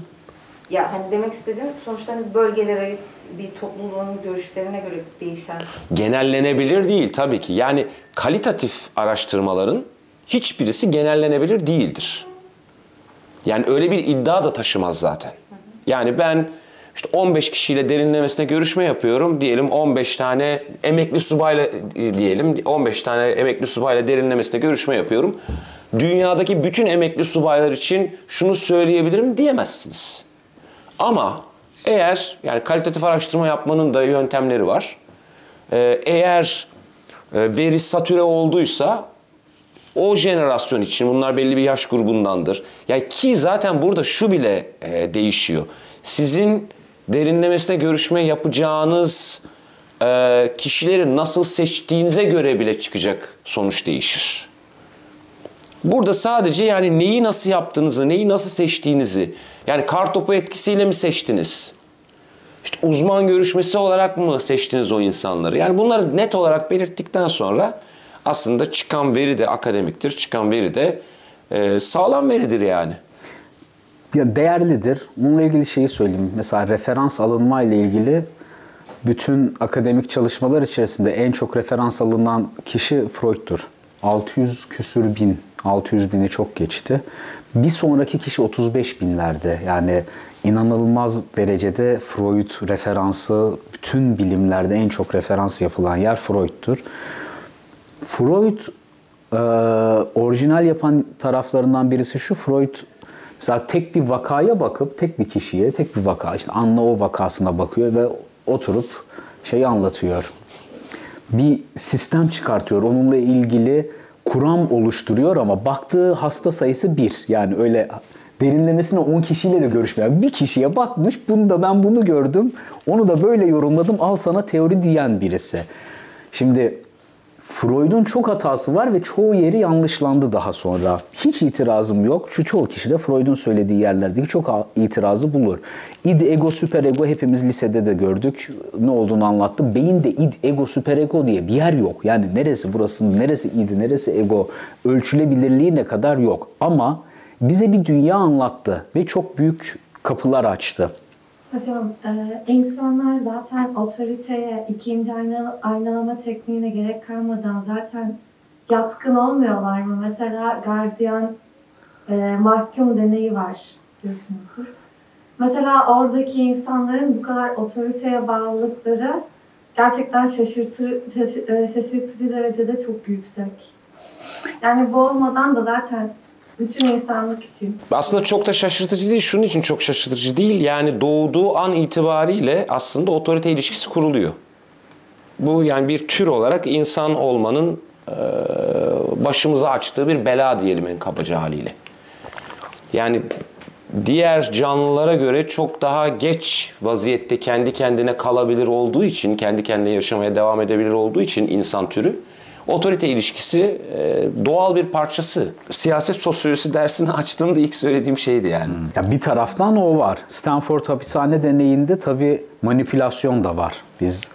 Ya hani demek istediğim sonuçta hani bölgelere bir topluluğun görüşlerine göre değişen. genellenebilir değil tabii ki. Yani kalitatif araştırmaların hiçbirisi genellenebilir değildir. Yani öyle bir iddia da taşımaz zaten. Yani ben işte 15 kişiyle derinlemesine görüşme yapıyorum. Diyelim 15 tane emekli subayla diyelim 15 tane emekli subayla derinlemesine görüşme yapıyorum. Dünyadaki bütün emekli subaylar için şunu söyleyebilirim diyemezsiniz. Ama eğer yani kalitatif araştırma yapmanın da yöntemleri var. Ee, eğer e, veri satüre olduysa o jenerasyon için bunlar belli bir yaş grubundandır. Yani ki zaten burada şu bile e, değişiyor. Sizin derinlemesine görüşme yapacağınız e, kişileri nasıl seçtiğinize göre bile çıkacak sonuç değişir. Burada sadece yani neyi nasıl yaptığınızı, neyi nasıl seçtiğinizi, yani kartopu etkisiyle mi seçtiniz? İşte uzman görüşmesi olarak mı seçtiniz o insanları? Yani bunları net olarak belirttikten sonra aslında çıkan veri de akademiktir, çıkan veri de e, sağlam veridir yani. Ya değerlidir. Bununla ilgili şeyi söyleyeyim. Mesela referans alınma ile ilgili bütün akademik çalışmalar içerisinde en çok referans alınan kişi Freud'tur. 600 küsür bin, 600 bini çok geçti. Bir sonraki kişi 35 binlerde. Yani inanılmaz derecede Freud referansı bütün bilimlerde en çok referans yapılan yer Freud'tur. Freud e, orijinal yapan taraflarından birisi şu. Freud mesela tek bir vakaya bakıp tek bir kişiye tek bir vaka işte Anna o vakasına bakıyor ve oturup şeyi anlatıyor. Bir sistem çıkartıyor. Onunla ilgili kuram oluşturuyor ama baktığı hasta sayısı bir. Yani öyle derinlemesine 10 kişiyle de görüşmeyen bir kişiye bakmış. Bunu da ben bunu gördüm. Onu da böyle yorumladım. Al sana teori diyen birisi. Şimdi Freud'un çok hatası var ve çoğu yeri yanlışlandı daha sonra. Hiç itirazım yok. Şu çoğu kişi de Freud'un söylediği yerlerdeki çok itirazı bulur. İd, ego, süperego hepimiz lisede de gördük. Ne olduğunu anlattı. Beyinde id, ego, süperego diye bir yer yok. Yani neresi burası, neresi id, neresi ego ölçülebilirliği ne kadar yok. Ama bize bir dünya anlattı ve çok büyük kapılar açtı. Hocam, e, insanlar zaten otoriteye, ikinci ayna, aynalama tekniğine gerek kalmadan zaten yatkın olmuyorlar mı? Mesela gardiyan e, mahkum deneyi var diyorsunuzdur. Mesela oradaki insanların bu kadar otoriteye bağlılıkları gerçekten şaşırtı, şaşı- e, şaşırtıcı derecede çok yüksek. Yani bu olmadan da zaten bütün insanlık için Aslında çok da şaşırtıcı değil. Şunun için çok şaşırtıcı değil. Yani doğduğu an itibariyle aslında otorite ilişkisi kuruluyor. Bu yani bir tür olarak insan olmanın başımıza açtığı bir bela diyelim en kabaca haliyle. Yani diğer canlılara göre çok daha geç vaziyette kendi kendine kalabilir olduğu için, kendi kendine yaşamaya devam edebilir olduğu için insan türü otorite ilişkisi e, doğal bir parçası. Siyaset sosyolojisi dersini açtığımda ilk söylediğim şeydi yani. Ya bir taraftan o var. Stanford hapishane deneyinde tabii manipülasyon da var. Biz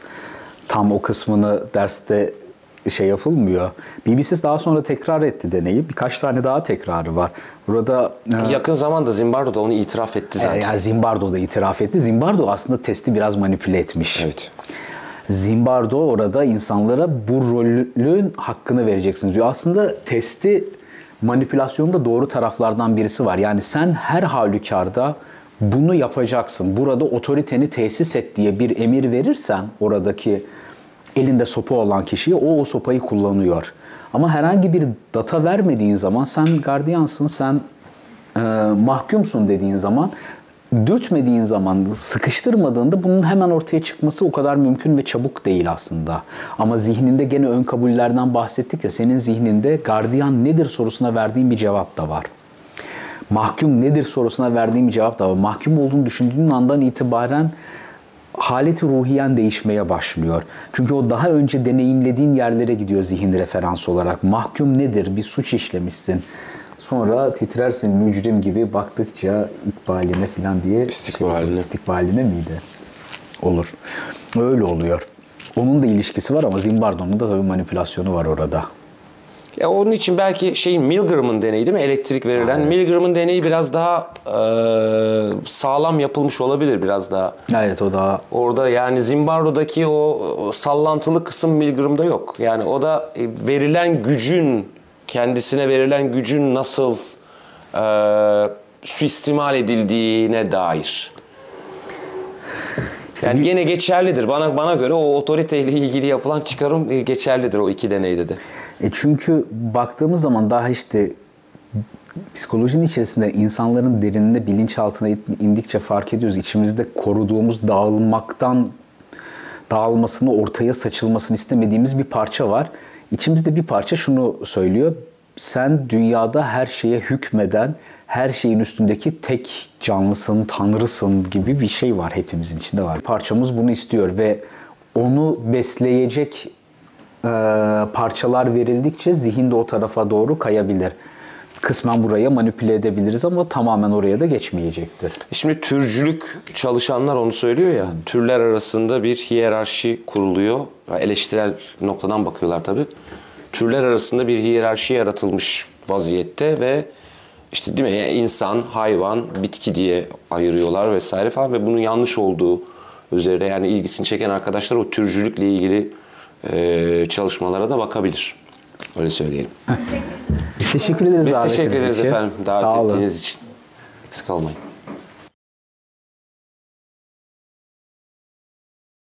tam o kısmını derste şey yapılmıyor. BBC daha sonra tekrar etti deneyi. Birkaç tane daha tekrarı var. Burada e, Yakın zamanda Zimbardo da onu itiraf etti zaten. yani Zimbardo da itiraf etti. Zimbardo aslında testi biraz manipüle etmiş. Evet. Zimbardo orada insanlara bu rolün hakkını vereceksiniz diyor. Aslında testi manipülasyonda doğru taraflardan birisi var. Yani sen her halükarda bunu yapacaksın. Burada otoriteni tesis et diye bir emir verirsen oradaki elinde sopa olan kişiye o o sopayı kullanıyor. Ama herhangi bir data vermediğin zaman sen gardiyansın, sen e, mahkumsun dediğin zaman dürtmediğin zaman, sıkıştırmadığında bunun hemen ortaya çıkması o kadar mümkün ve çabuk değil aslında. Ama zihninde gene ön kabullerden bahsettik ya senin zihninde gardiyan nedir sorusuna verdiğin bir cevap da var. Mahkum nedir sorusuna verdiğim bir cevap da var. Mahkum olduğunu düşündüğün andan itibaren haleti ruhiyen değişmeye başlıyor. Çünkü o daha önce deneyimlediğin yerlere gidiyor zihin referans olarak. Mahkum nedir? Bir suç işlemişsin. Sonra titrersin mücrim gibi baktıkça ikbaline falan diye. İstikbaline. İstikbaline miydi? Olur. Öyle oluyor. Onun da ilişkisi var ama Zimbardo'nun da tabii manipülasyonu var orada. Ya onun için belki şeyin Milgram'ın deneyi değil mi? Elektrik verilen. Milgram'ın deneyi biraz daha e, sağlam yapılmış olabilir biraz daha. Evet o da Orada yani Zimbardo'daki o, o sallantılı kısım Milgram'da yok. Yani o da e, verilen gücün, kendisine verilen gücün nasıl e, suistimal edildiğine dair. Yani gene geçerlidir. Bana bana göre o otoriteyle ilgili yapılan çıkarım e, geçerlidir o iki deneyde de. E çünkü baktığımız zaman daha işte psikolojinin içerisinde insanların derinine, bilinçaltına indikçe fark ediyoruz. İçimizde koruduğumuz, dağılmaktan dağılmasını, ortaya saçılmasını istemediğimiz bir parça var. İçimizde bir parça şunu söylüyor. Sen dünyada her şeye hükmeden, her şeyin üstündeki tek canlısın, tanrısın gibi bir şey var hepimizin içinde var. Parçamız bunu istiyor ve onu besleyecek e, parçalar verildikçe zihin de o tarafa doğru kayabilir. Kısmen buraya manipüle edebiliriz ama tamamen oraya da geçmeyecektir. Şimdi türcülük çalışanlar onu söylüyor ya, türler arasında bir hiyerarşi kuruluyor. Eleştirel noktadan bakıyorlar tabii. Türler arasında bir hiyerarşi yaratılmış vaziyette ve işte değil mi yani insan, hayvan, bitki diye ayırıyorlar vesaire falan ve bunun yanlış olduğu üzerine yani ilgisini çeken arkadaşlar o türcülükle ilgili e, çalışmalara da bakabilir. Öyle söyleyelim. Biz teşekkür ederiz Biz davetiniz teşekkür ederiz için. efendim davet Sağ olun. ettiğiniz için. Eksik olmayın.